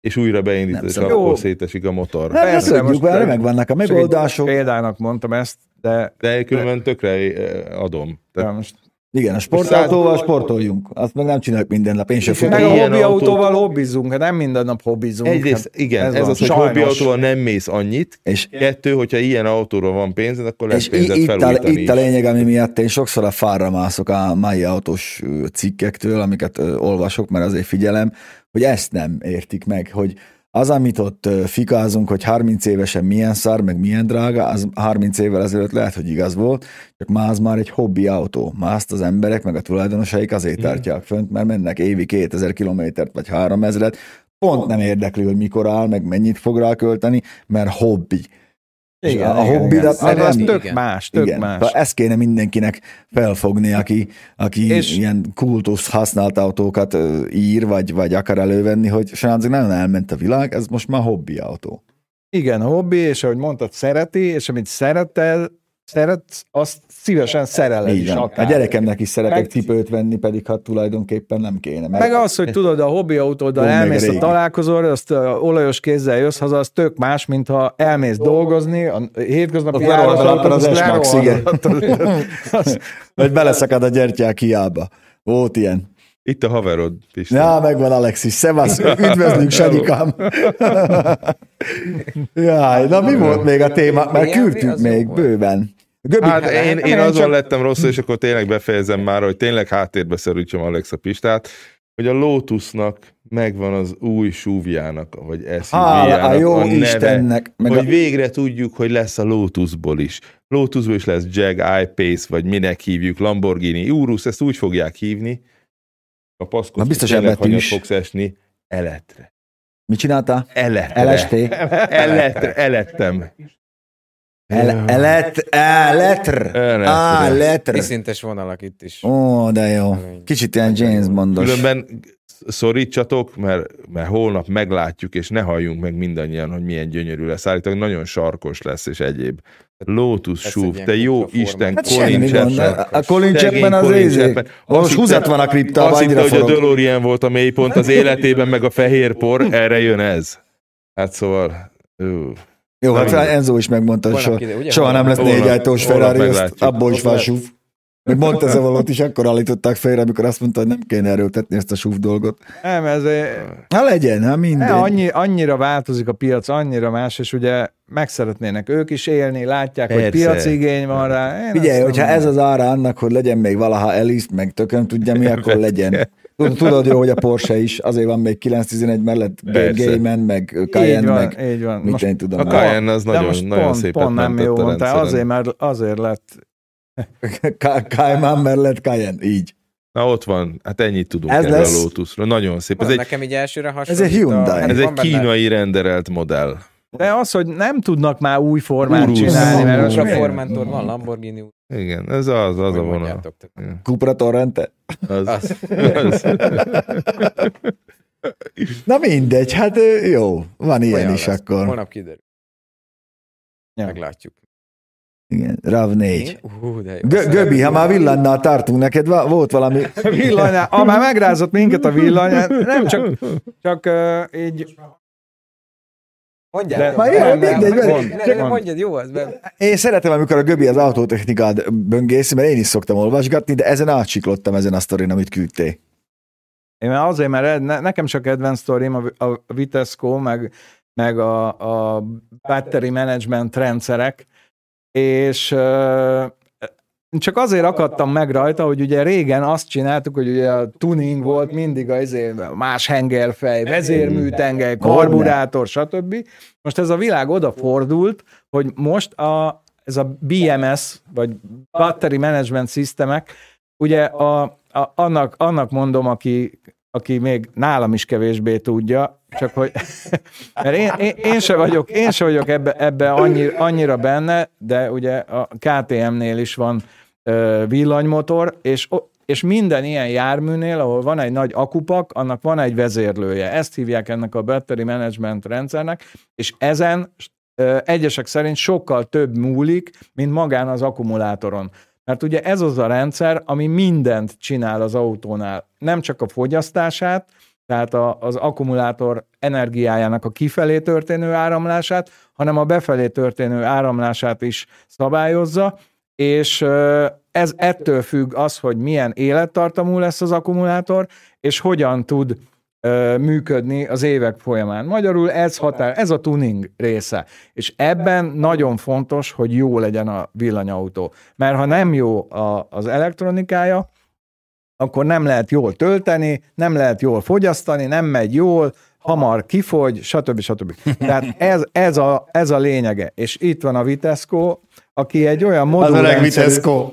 Speaker 3: és újra beindítod,
Speaker 1: Nem
Speaker 3: és
Speaker 1: szabad.
Speaker 3: akkor
Speaker 4: Jó.
Speaker 3: szétesik a motor.
Speaker 1: Hát
Speaker 4: Persze,
Speaker 1: tudjuk,
Speaker 4: most-
Speaker 1: erre megvannak a megoldások.
Speaker 4: Példának mondtam ezt, de
Speaker 3: De különben tökre eh, adom.
Speaker 4: de
Speaker 3: Tehát
Speaker 4: most
Speaker 1: Igen, a sportautóval sportoljunk. Azt meg nem csináljuk minden nap. Én sem
Speaker 4: meg
Speaker 1: futok.
Speaker 4: a
Speaker 3: ilyen
Speaker 4: hobbi
Speaker 3: autót-
Speaker 4: autóval hobbizunk, hát nem minden nap hobbizunk.
Speaker 3: egyrészt,
Speaker 4: hát
Speaker 3: igen, ez,
Speaker 4: van.
Speaker 3: az, hogy
Speaker 4: Sajnos.
Speaker 3: hobbi autóval nem mész annyit,
Speaker 1: És,
Speaker 3: kettő, hogyha ilyen autóra van pénzed, akkor lesz pénzed
Speaker 1: itt, a, itt a lényeg, ami miatt én sokszor a fárra mászok a mai autós cikkektől, amiket ö, olvasok, mert azért figyelem, hogy ezt nem értik meg, hogy az, amit ott fikázunk, hogy 30 évesen milyen szar, meg milyen drága, az 30 évvel ezelőtt lehet, hogy igaz volt, csak már az már egy hobbi autó. Már azt az emberek, meg a tulajdonosaik azért tartják fönt, mert mennek évi 2000 kilométert, vagy 3000-et, pont nem érdekli, hogy mikor áll, meg mennyit fog rá költeni, mert hobbi.
Speaker 4: Igen,
Speaker 1: a,
Speaker 4: igen,
Speaker 1: hobbidat
Speaker 4: igen.
Speaker 1: meg
Speaker 4: Az, tök
Speaker 2: Igen.
Speaker 4: más, tök
Speaker 1: igen,
Speaker 4: más.
Speaker 1: ezt kéne mindenkinek felfogni, aki, aki
Speaker 4: És-
Speaker 1: ilyen kultusz használt autókat ír, vagy, vagy akar elővenni, hogy srácok, nagyon elment a világ, ez most már hobbi autó.
Speaker 4: Igen, hobbi, és ahogy mondtad, szereti, és amit szeretel, szeretsz, azt szívesen szereled
Speaker 1: Így
Speaker 4: is
Speaker 1: van. A
Speaker 4: akár.
Speaker 1: gyerekemnek is szeretek
Speaker 4: Meg-
Speaker 1: cipőt venni, pedig hát tulajdonképpen nem kéne. Mert
Speaker 4: Meg az, hogy tudod, a hobbi autóddal elmész
Speaker 1: a
Speaker 4: a találkozóra, azt ö, olajos kézzel jössz haza, az tök más, mint ha elmész dolgozni, a hétköznapi
Speaker 1: lerohadtad az igen.
Speaker 4: lerohadod. (laughs) Az-
Speaker 1: vagy beleszakad a gyertyák hiába. Volt ilyen.
Speaker 3: Itt a haverod, Pisti.
Speaker 1: Ja, megvan Alexis, szevasz, (laughs) üdvözlünk, Sarikám. (laughs) Jaj, na mi volt még a téma? Mert küldtük
Speaker 2: az
Speaker 1: még
Speaker 2: volt?
Speaker 1: bőven. Göbi,
Speaker 3: Hát én, én
Speaker 1: nem,
Speaker 3: azon
Speaker 1: csak-
Speaker 3: lettem rosszul, és akkor tényleg befejezem már, hogy tényleg háttérbe szerűtsem Alexa Pistát, hogy a Lotusnak megvan az új súvjának, vagy
Speaker 1: Hála a
Speaker 3: SUV-jának
Speaker 1: jó
Speaker 3: a neve,
Speaker 1: Istennek. Meg
Speaker 3: hogy
Speaker 1: a,
Speaker 3: végre tudjuk, hogy lesz a Lotusból is. Lotusból is lesz Jag, I-Pace, vagy minek hívjuk, Lamborghini, Urus, ezt úgy fogják hívni. A paszkos,
Speaker 1: Na, biztos ebbet
Speaker 3: fogsz esni. Eletre.
Speaker 1: mit csináltál?
Speaker 3: Eletre.
Speaker 1: LST?
Speaker 3: Eletre. Elettem.
Speaker 1: El, elet, eletr.
Speaker 3: Eletre.
Speaker 1: Á, letr.
Speaker 2: Viszintes vonalak itt is.
Speaker 1: Ó, de jó. Kicsit ilyen James Bondos.
Speaker 3: Különben szorítsatok, mert, mert holnap meglátjuk, és ne halljunk meg mindannyian, hogy milyen gyönyörű lesz. Állítólag nagyon sarkos lesz, és egyéb. Lotus
Speaker 2: Ez
Speaker 3: súv, te jó. Isten,
Speaker 1: Hát
Speaker 3: Colin. Chapman.
Speaker 1: A Colin Chapman az.
Speaker 3: Chapman.
Speaker 1: Most húzat van a kriptában,
Speaker 3: Azt hitte, hogy a. DeLorean volt a mélypont az életében, meg a fehér por, erre jön ez. Hát szóval... Ú.
Speaker 1: Jó, hát
Speaker 3: Na,
Speaker 1: Enzo is megmondta, hogy soha,
Speaker 2: ide,
Speaker 1: soha nem lesz négy ajtós Ferrari, abból is van súf. Meg Montezevalót is akkor állították félre, amikor azt mondta, hogy nem kéne erőltetni ezt a súf dolgot.
Speaker 4: Nem, ez
Speaker 1: Ha legyen, ha mindegy.
Speaker 4: ne, annyi, annyira változik a piac, annyira más, és ugye meg szeretnének ők is élni, látják, hogy
Speaker 3: Persze.
Speaker 4: piaci igény van rá. Én
Speaker 1: Figyelj, hogyha
Speaker 4: nem-
Speaker 1: ez az ára annak, hogy legyen még valaha Elis, meg tököm tudja mi, (laughs) akkor legyen. Tud- Tudod jó, hogy a Porsche is, azért van még 911 mellett. Cayman, meg
Speaker 4: így
Speaker 1: Cayenne,
Speaker 4: van,
Speaker 1: meg
Speaker 4: így van.
Speaker 1: mit
Speaker 4: Most,
Speaker 1: én tudom.
Speaker 3: A Cayenne az nagyon,
Speaker 4: most
Speaker 3: nagyon
Speaker 4: pont,
Speaker 3: szépen
Speaker 4: pont nem jó mondtál, azért, mert azért lett (laughs)
Speaker 1: Cayman mellett Cayenne, így.
Speaker 3: Na ott van, hát ennyit tudunk
Speaker 1: Ez
Speaker 3: ez erről
Speaker 1: lesz.
Speaker 3: a Lotusról. Nagyon szép. Ez
Speaker 2: Ez
Speaker 3: egy,
Speaker 2: nekem így elsőre
Speaker 1: egy
Speaker 2: hasonlít.
Speaker 1: Hyundai.
Speaker 2: a-
Speaker 3: ez egy
Speaker 2: benne-
Speaker 3: kínai renderelt modell.
Speaker 4: De az, hogy nem tudnak már új formát
Speaker 3: Urus.
Speaker 4: csinálni, mert most
Speaker 2: Most a? Formentor van, Lamborghini.
Speaker 3: Igen, ez az, az a
Speaker 2: hogy
Speaker 3: vonal.
Speaker 2: mondjátok.
Speaker 1: Cupra Torrente?
Speaker 3: Az.
Speaker 2: Az.
Speaker 3: az.
Speaker 1: Na mindegy, hát jó, van ilyen
Speaker 2: Olyan
Speaker 1: is
Speaker 2: lesz.
Speaker 1: akkor.
Speaker 2: Holnap kiderül.
Speaker 4: Ja.
Speaker 2: Meglátjuk.
Speaker 1: Igen, RAV 4.
Speaker 2: Én? Hú, de jó.
Speaker 1: Gö- Göbi, ha már villannál tartunk, neked va- volt valami...
Speaker 4: Villanyá, ah, már megrázott minket a villany, nem csak, csak uh, így
Speaker 2: Mondjál.
Speaker 4: De-.
Speaker 1: Már jó,
Speaker 2: Nem, nem,
Speaker 1: mindegy,
Speaker 2: nem,
Speaker 1: mond.
Speaker 2: ne, ne, ne, mondjad, jó, az be.
Speaker 1: Én szeretem, amikor a Göbi az autótechnikát böngészi, mert én is szoktam olvasgatni, de ezen átsiklottam ezen a sztorin, amit küldtél.
Speaker 4: Én azért, mert ne, nekem csak advanced story a, a Vitesco, meg, meg a, a battery management rendszerek, és csak azért akadtam meg rajta, hogy ugye régen azt csináltuk, hogy ugye a tuning volt mindig az izé, más hengerfej, vezérműtengely, karburátor, stb. Most ez a világ odafordult, hogy most a, ez a BMS, vagy Battery Management Systemek, ugye a, a, annak, annak mondom, aki, aki még nálam is kevésbé tudja, csak hogy mert én, én, én se vagyok, én se vagyok ebbe, ebbe annyira, annyira benne, de ugye a KTM-nél is van villanymotor, és, és minden ilyen járműnél, ahol van egy nagy akupak, annak van egy vezérlője. Ezt hívják ennek a battery management rendszernek, és ezen egyesek szerint sokkal több múlik, mint magán az akkumulátoron. Mert ugye ez az a rendszer, ami mindent csinál az autónál. Nem csak a fogyasztását, tehát a, az akkumulátor energiájának a kifelé történő áramlását, hanem a befelé történő áramlását is szabályozza, és ez ettől függ az, hogy milyen élettartamú lesz az akkumulátor, és hogyan tud működni az évek folyamán. Magyarul ez határ, ez a tuning része. És ebben nagyon fontos, hogy jó legyen a villanyautó. Mert ha nem jó a, az elektronikája, akkor nem lehet jól tölteni, nem lehet jól fogyasztani, nem megy jól, hamar kifogy, stb. stb. Tehát ez, ez, a, ez a lényege. És itt van a Vitesco, aki egy olyan modul...
Speaker 1: Az öreg Vitesco.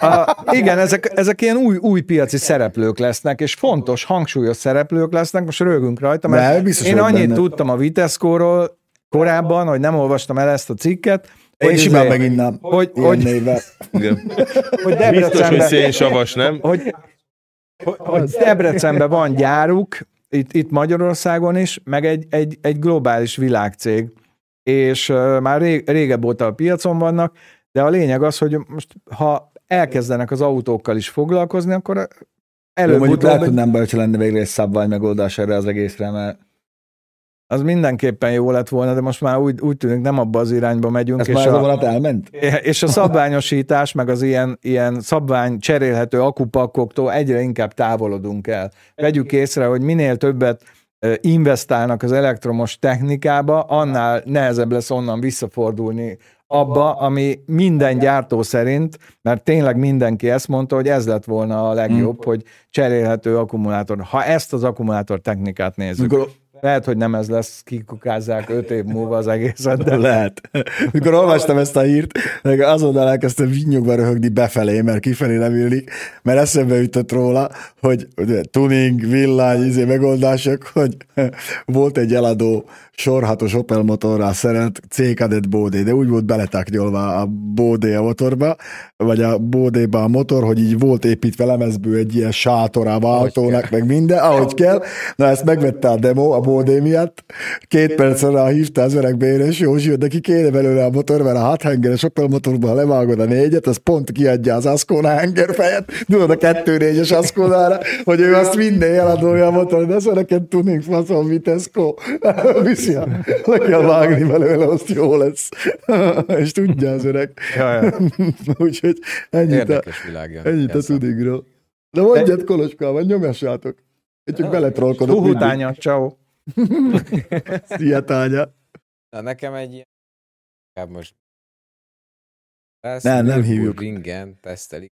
Speaker 4: A, igen, ezek, ezek ilyen új, új piaci szereplők lesznek, és fontos, hangsúlyos szereplők lesznek, most rögünk rajta, mert De, én annyit benne. tudtam a Vitesco-ról korábban, hogy nem olvastam el ezt a cikket,
Speaker 1: én hogy simán izé- meginnám.
Speaker 4: Hogy, hogy,
Speaker 3: névvel. (laughs) hogy Biztos, hogy szénsavas, nem?
Speaker 4: Hogy, hogy, hogy Debrecenben van gyáruk, itt, itt Magyarországon is, meg egy, egy, egy globális világcég, és uh, már ré, régebb óta a piacon vannak, de a lényeg az, hogy most ha elkezdenek az autókkal is foglalkozni, akkor
Speaker 1: előbb Mondjuk lehet, hogy nem baj, lenne végre egy szabvány megoldás erre az egészre, mert
Speaker 4: az mindenképpen jó lett volna, de most már úgy, úgy tűnik nem abba az irányba megyünk.
Speaker 1: Ez és már a, elment?
Speaker 4: És a szabványosítás, meg az ilyen, ilyen szabvány cserélhető akupakoktól egyre inkább távolodunk el. Vegyük észre, hogy minél többet investálnak az elektromos technikába, annál nehezebb lesz onnan visszafordulni abba, ami minden gyártó szerint, mert tényleg mindenki ezt mondta, hogy ez lett volna a legjobb, hmm. hogy cserélhető akkumulátor. Ha ezt az akkumulátor technikát nézzük. Mikor lehet, hogy nem ez lesz, kikukázzák öt év múlva az egészet, de
Speaker 1: lehet. Mikor olvastam ezt a hírt, azonnal elkezdtem vinyogva röhögni befelé, mert kifelé nem illik, mert eszembe jutott róla, hogy tuning, villány, izé megoldások, hogy volt egy eladó sorhatos Opel motorral szerelt C Cadet Bódé, de úgy volt beletáknyolva a Bódé a motorba, vagy a Bódéba a motor, hogy így volt építve lemezből egy ilyen sátorába autónak, meg minden, ahogy kell. Na ezt megvette a demo a Bódé miatt. Két percre rá hívta az öreg Béres Józsi, hogy neki kéne belőle a motor, mert a hathengeres Opel motorban, levágod a négyet, az pont kiadja az Ascona hengerfejet, tudod a kettő négyes Asconára, hogy ő azt minden eladója a motor, de ez (laughs) a neked tuning faszom Vitesco francia. Le kell vágni belőle, azt jó lesz. (laughs) És tudja az öreg. Ja, ja. (laughs) Úgyhogy ennyit a, világja. ennyit a tudigról. De mondjad, Koloskával, nyomjassátok. Én csak beletrolkodok.
Speaker 4: Huhutánya, ciao. (laughs)
Speaker 1: Szia, tánya.
Speaker 2: Na, nekem egy ilyen... Most
Speaker 1: nem, nem hívjuk.
Speaker 2: Ringen tesztelik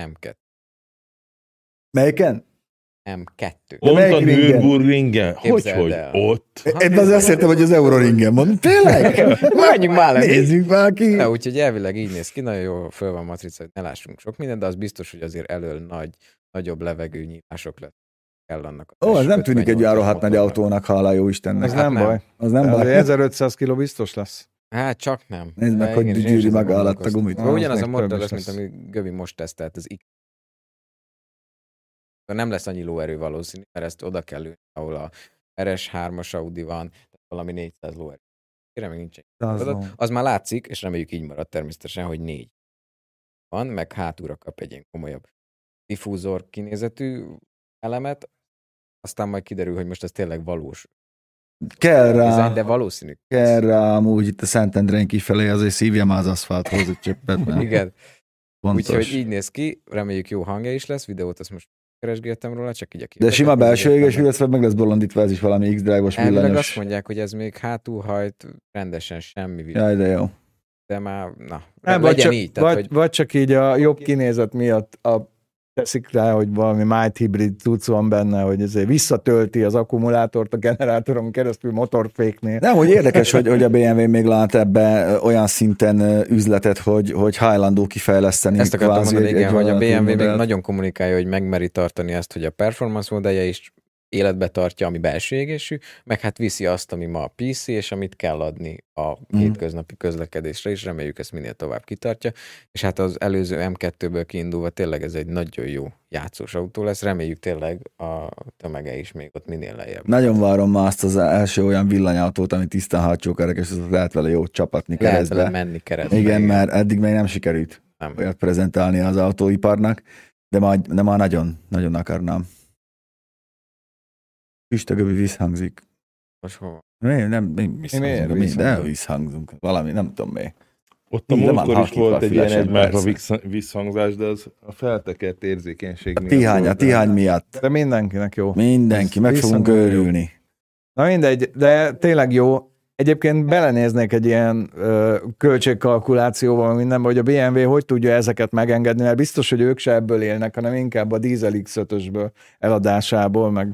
Speaker 2: M2.
Speaker 1: Melyiken?
Speaker 2: M2.
Speaker 3: Pont a Nürburgringen? Hogy, hogy ott?
Speaker 1: Én az azt értem, hogy az Euroringen van. Tényleg? (laughs)
Speaker 2: Menjünk már le.
Speaker 1: Nézzük már ki.
Speaker 2: Na, úgyhogy elvileg így néz ki, nagyon jó föl van matrica, hogy ne lássunk sok mindent, de az biztos, hogy azért elől nagy, nagyobb levegő nyílások lesz
Speaker 1: kell annak. Ó, ez nem tűnik egy nagy autónak, hála jó Istennek.
Speaker 4: Ez hát nem, nem baj.
Speaker 1: Az nem baj.
Speaker 4: 1500 kg biztos lesz.
Speaker 2: Hát csak nem.
Speaker 1: Nézd meg, hogy gyűri meg alatt a gumit.
Speaker 2: Ugyanaz a motor lesz, mint ami Gövi most tesztelt, az nem lesz annyi lóerő valószínű, mert ezt oda kell ülni, ahol a RS3-as Audi van, valami 400 lóerő. Kérem, még nincs az, az már látszik, és reméljük így marad természetesen, hogy négy van, meg hátúra kap egy ilyen komolyabb diffúzor kinézetű elemet, aztán majd kiderül, hogy most ez tényleg valós.
Speaker 1: Kell rá,
Speaker 2: design, de valószínű.
Speaker 1: Kell rá, amúgy itt a Szentendrén kifelé azért szívja már az aszfalthoz egy csöppet.
Speaker 2: Igen. Úgyhogy így néz ki, reméljük jó hangja is lesz, videót azt most keresgéltem róla, csak így a
Speaker 1: De sima belső
Speaker 2: meg.
Speaker 1: illetve meg lesz bolondítva ez is valami X-drive-os
Speaker 2: Elvileg azt
Speaker 1: villanyos.
Speaker 2: mondják, hogy ez még hátulhajt rendesen semmi villany.
Speaker 1: Jaj, de jó.
Speaker 2: De már, na,
Speaker 4: Nem, vagy,
Speaker 2: legyen
Speaker 4: csak,
Speaker 2: így. Tehát,
Speaker 4: vagy,
Speaker 2: hogy
Speaker 4: vagy csak így a jobb kinézet miatt a teszik rá, hogy valami might hibrid cucc van benne, hogy ezért visszatölti az akkumulátort a generátoron keresztül motorféknél.
Speaker 1: Nem, hogy érdekes, hogy, hogy a BMW még lát ebbe olyan szinten üzletet, hogy, hogy hajlandó kifejleszteni.
Speaker 2: Ezt akartam
Speaker 1: kvázi
Speaker 2: mondani,
Speaker 1: egy-
Speaker 2: igen,
Speaker 1: egy
Speaker 2: hogy a BMW még nagyon kommunikálja, hogy megmeri tartani azt, hogy a performance modellje is életbe tartja, ami belső égésű, meg hát viszi azt, ami ma a PC, és amit kell adni a
Speaker 1: Mhm.
Speaker 2: hétköznapi közlekedésre, és reméljük ezt minél tovább kitartja. És hát az előző M2-ből kiindulva tényleg ez egy nagyon jó játszós autó lesz, reméljük tényleg a tömege is még ott minél lejjebb.
Speaker 1: Nagyon várom már azt az első olyan villanyautót, ami tisztán hátsókerekes, az lehet vele jót csapatni
Speaker 2: Lehet
Speaker 1: keresztbe.
Speaker 2: vele menni keresztbe.
Speaker 1: Igen, mert eddig még nem sikerült
Speaker 2: nem.
Speaker 1: olyat prezentálni az autóiparnak, de már, de már nagyon, nagyon akarnám. Füstögövi visszhangzik.
Speaker 2: Most hova?
Speaker 1: Mi, nem, mi visszhangzunk,
Speaker 4: miért
Speaker 1: mi, de
Speaker 4: visszhangzunk?
Speaker 1: visszhangzunk. Valami, nem tudom mi.
Speaker 3: Ott a múltkor is volt
Speaker 1: a
Speaker 3: egy ilyen egymásra visszhangzás, de az a feltekert érzékenység
Speaker 1: A
Speaker 3: miatt
Speaker 1: tihány, a tihány miatt.
Speaker 4: De mindenkinek jó.
Speaker 1: Mindenki, meg fogunk örülni.
Speaker 4: Na mindegy, de tényleg jó. Egyébként belenéznék egy ilyen ö, költségkalkulációval mindenbe, hogy a BMW hogy tudja ezeket megengedni, mert biztos, hogy ők se ebből élnek, hanem inkább a Diesel X5-ösből eladásából, meg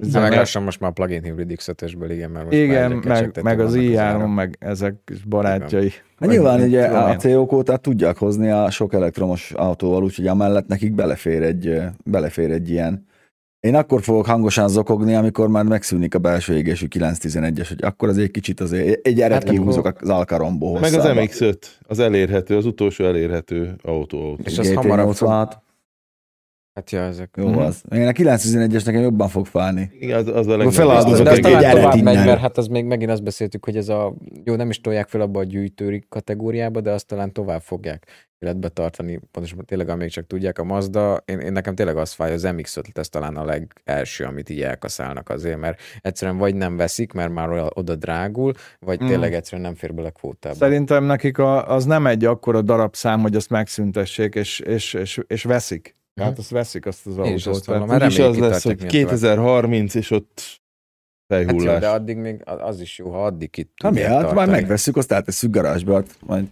Speaker 2: De meg lassan most már a plug-in hybrid X5-ösből, igen, mert most
Speaker 4: igen, meg, meg az
Speaker 2: vannak
Speaker 4: i3,
Speaker 2: árak.
Speaker 4: meg ezek is barátjai.
Speaker 1: Hát nyilván ugye a. CO kótát tudják hozni a sok elektromos autóval, úgyhogy amellett nekik belefér egy, belefér egy ilyen. Én akkor fogok hangosan zokogni, amikor már megszűnik a belső égésű 911-es, hogy akkor azért egy kicsit azért egy eret
Speaker 2: Hát akkor-
Speaker 1: kihúzok az Alcaromból
Speaker 3: Meg az MX-5, az elérhető, az utolsó elérhető autó. autó.
Speaker 2: És az hamarabb fog... Hát ja, ezek...
Speaker 1: Jó
Speaker 4: Mhm.
Speaker 1: az. Én a 911-es nekem jobban fog fálni.
Speaker 3: Igen, az, az a legnagyobb.
Speaker 1: feláldozok
Speaker 2: de
Speaker 1: egy
Speaker 2: az talán
Speaker 1: gyeret
Speaker 2: tovább megy,
Speaker 1: innen.
Speaker 2: mert hát az még megint azt beszéltük, hogy ez a, jó, nem is tolják fel abba a gyűjtőri kategóriába, de azt talán tovább fogják életbe tartani, pontosan tényleg amíg csak tudják a Mazda, én, én nekem tényleg az fáj, az MX-5 ez talán a legelső, amit így elkaszálnak azért, mert egyszerűen vagy nem veszik, mert már oda- oda drágul, vagy
Speaker 4: Mm.
Speaker 2: tényleg egyszerűen nem fér bele kvótába.
Speaker 4: Szerintem nekik a, az nem egy akkora darabszám, hogy azt megszüntessék, és, és, és, és veszik. Tehát azt veszik azt az
Speaker 2: Én is
Speaker 4: autót.
Speaker 2: azt mert
Speaker 3: Úgyis
Speaker 2: reméljük
Speaker 3: az lesz, hogy
Speaker 2: kitartják miatt
Speaker 3: 2030, és ott
Speaker 2: Hát jó,
Speaker 3: fejhullás.
Speaker 2: de addig még az is jó, ha addig itt
Speaker 1: Hát mi, hát már
Speaker 2: tartani.
Speaker 1: megvesszük, azt áttesszük garázsba. hát Majd.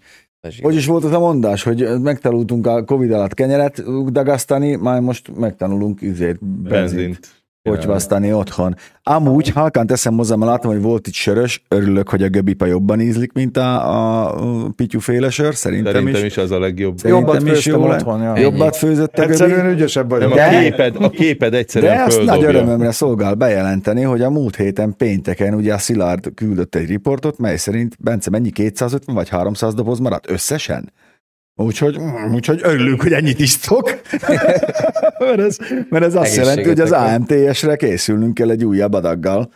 Speaker 1: Hogy is volt az a mondás, hogy megtanultunk a Covid alatt kenyeret dagasztani, már most megtanulunk izét, benzint
Speaker 3: benzint.
Speaker 1: Kocsvasztani otthon. Amúgy, halkán teszem hozzá, mert látom, hogy volt itt sörös, örülök, hogy a göbipa jobban ízlik, mint a, a pityuféle sör, szerintem,
Speaker 3: Szerintem
Speaker 1: is.
Speaker 3: is az a legjobb.
Speaker 1: Szerintem
Speaker 4: Jobbat
Speaker 1: is
Speaker 4: főztem
Speaker 1: jó
Speaker 4: otthon, ja.
Speaker 1: Jobbat főzött a
Speaker 4: Egyszerűen
Speaker 1: göbi.
Speaker 4: ügyesebb
Speaker 3: Nem,
Speaker 4: vagyok.
Speaker 3: a
Speaker 1: De-
Speaker 3: képed, a képed
Speaker 1: De
Speaker 3: egyszerűen
Speaker 1: ezt nagy
Speaker 3: földobja.
Speaker 1: örömömre szolgál bejelenteni, hogy a múlt héten pénteken ugye a Szilárd küldött egy riportot, mely szerint Bence mennyi 250 vagy 300 doboz maradt összesen? Úgyhogy, úgyhogy örülünk, hogy ennyit isztok. (laughs) mert, ez, mert ez azt jelenti, hogy az. AMTS-re készülnünk kell egy újabb adaggal,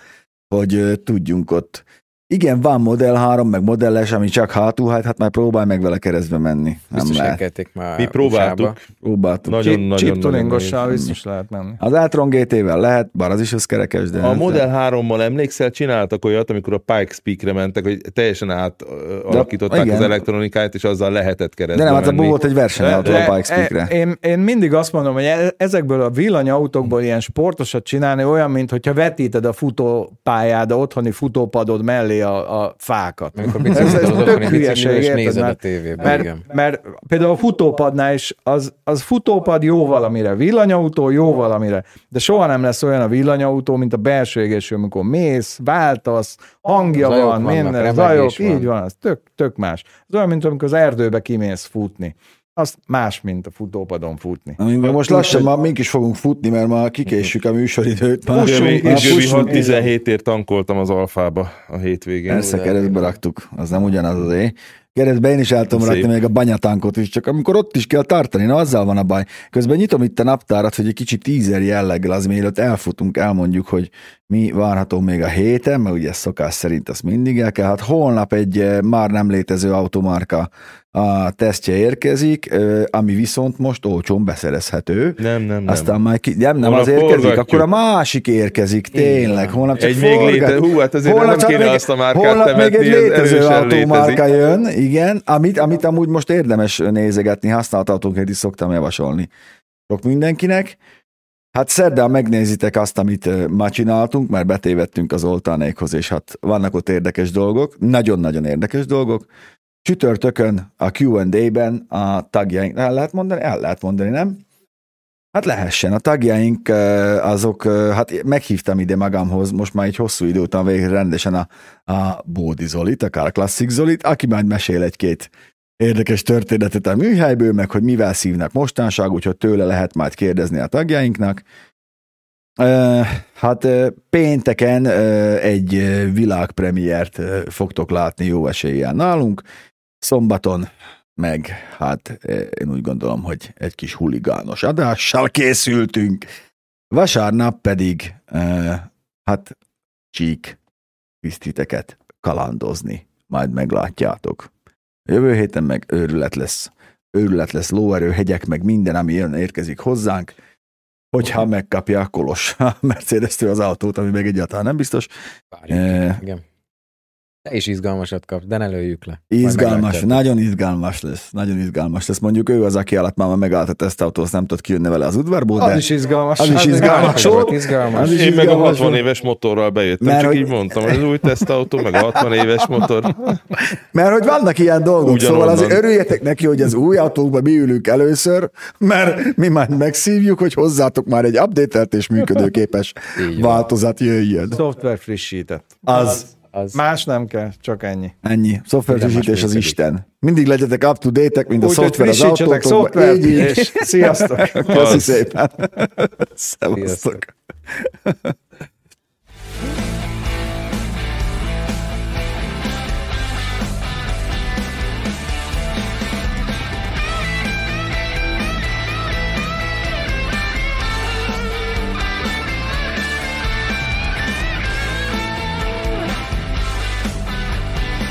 Speaker 1: hogy tudjunk ott. Igen, van Model 3, meg Model S, ami csak hátulhajt, hát már próbálj meg vele keresztbe menni. Nem
Speaker 2: Biztos
Speaker 1: lehet.
Speaker 2: már
Speaker 3: Mi próbáltuk.
Speaker 2: USA-ba.
Speaker 1: Próbáltuk.
Speaker 3: Nagyon,
Speaker 4: Chip,
Speaker 3: nagyon,
Speaker 4: chip
Speaker 3: nagyon
Speaker 4: tuningossal biztos lehet menni.
Speaker 1: Az Altron GT-vel lehet, bár az is az kerekes, de...
Speaker 3: A Model 3-mal emlékszel, csináltak olyat, amikor a Pikes Peak-re mentek, hogy teljesen átalakították
Speaker 1: igen.
Speaker 3: az elektronikáját, és azzal lehetett
Speaker 1: De
Speaker 3: keresztbe
Speaker 1: nem, hát
Speaker 3: menni.
Speaker 1: volt egy versenyautó
Speaker 3: De-
Speaker 1: a Pikes Peak-re.
Speaker 4: e- én, én mindig azt mondom, hogy e- ezekből a villanyautókból ilyen sportosat csinálni olyan, mint hogyha vetíted a futópályád, a otthoni futópadod mellé a, a fákat.
Speaker 2: Amikor
Speaker 4: Ez- ez tök hülyeség, érted?
Speaker 2: nézed a
Speaker 4: Mert-
Speaker 2: tévében,
Speaker 4: Mert,
Speaker 2: igen.
Speaker 4: mert például a futópadnál is, az, az futópad jó valamire, villanyautó jó valamire, de soha nem lesz olyan a villanyautó, mint a belső égésű, amikor mész, váltasz, hangja
Speaker 2: Zajok
Speaker 4: van,
Speaker 2: vannak,
Speaker 4: minden, zajok, így van, az tök, tök más. Az olyan, mint amikor az erdőbe kimész futni. Az más, mint a futópadon futni.
Speaker 1: Amikor most lassan már mink is fogunk futni, mert már kikéssük a műsoridőt. Már
Speaker 4: Fussunk
Speaker 1: már fussunk.
Speaker 3: 617-ért tankoltam az alfába a hétvégén.
Speaker 1: Persze, keresztbe raktuk, az nem ugyanaz az é. Keresztbe én is el tudom rakni még a banyatánkot is, csak amikor ott is kell tartani, na azzal van a baj. Közben nyitom itt a naptárat, hogy egy kicsit tízer jelleggel az mielőtt elfutunk, elmondjuk, hogy mi várható még a héten, mert ugye szokás szerint azt mindig el kell. Hát holnap egy eh, már nem létező automarka a tesztje érkezik, ami viszont most olcsón beszerezhető.
Speaker 3: Nem, nem, nem.
Speaker 1: Aztán már ki, nem, nem
Speaker 3: Holnap
Speaker 1: az érkezik,
Speaker 3: forgatjuk.
Speaker 1: akkor a másik érkezik, tényleg. Holnap csak
Speaker 3: egy még
Speaker 1: forgat-
Speaker 3: léte, hú, hát azért
Speaker 1: Holnap
Speaker 3: nem kéne
Speaker 1: még-
Speaker 3: azt a márkát
Speaker 1: Holnap még
Speaker 3: temetni,
Speaker 1: egy
Speaker 3: ez
Speaker 1: létező autómárka jön, igen, amit, amit amúgy most érdemes nézegetni, használt autóként is szoktam javasolni. Sok mindenkinek. Hát szerdán megnézitek azt, amit ma csináltunk, mert betévettünk az oltánékhoz, és hát vannak ott érdekes dolgok, nagyon-nagyon érdekes dolgok. Csütörtökön a Q&A-ben a tagjaink, el lehet mondani? El lehet mondani, nem? Hát lehessen. A tagjaink azok, hát meghívtam ide magamhoz most már egy hosszú idő után végre rendesen a, a Bódi Zolit, a Classic Zolit, aki majd mesél egy-két érdekes történetet a műhelyből, meg hogy mivel szívnak mostanság, úgyhogy tőle lehet majd kérdezni a tagjainknak. Hát pénteken egy világpremiért fogtok látni jó eséllyel nálunk, szombaton meg hát én úgy gondolom, hogy egy kis huligános adással készültünk. Vasárnap pedig hát csík visztiteket kalandozni, majd meglátjátok. Jövő héten meg őrület lesz. Őrület lesz, lóerő, hegyek, meg minden, ami jön, érkezik hozzánk. Hogyha megkapja a Kolos (laughs) a mercedes az autót, ami meg egyáltalán nem biztos.
Speaker 2: Várjuk, e- igen. Te is izgalmasat kap, de ne lőjük le.
Speaker 1: Izgalmas, nagyon izgalmas lesz, nagyon izgalmas lesz. Mondjuk ő az, aki alatt már megállt a tesztautó, azt nem tudott kijönni vele az udvarból,
Speaker 4: de... Az is izgalmas.
Speaker 1: Az is izgalmas.
Speaker 2: Volt izgalmas.
Speaker 3: Az is Én meg a 60 éves motorral bejöttem, Mert csak hogy... így mondtam, hogy az új tesztautó, meg a 60 éves motor.
Speaker 1: Mert hogy vannak ilyen dolgok, Ugyanonnan. szóval azért örüljetek neki, hogy az új autókba mi ülünk először, mert mi már megszívjuk, hogy hozzátok már egy updatelt és működőképes változat jöjjön.
Speaker 4: Szoftver frissített.
Speaker 1: Az.
Speaker 4: Az... Más nem kell, csak ennyi.
Speaker 1: Ennyi. Szoftverfrissítés az Isten. Mindig legyetek up to date mint Úgy, a szoftver az autótokban. Szoftver, így,
Speaker 4: és sziasztok.
Speaker 1: Köszi szépen. Szevasztok.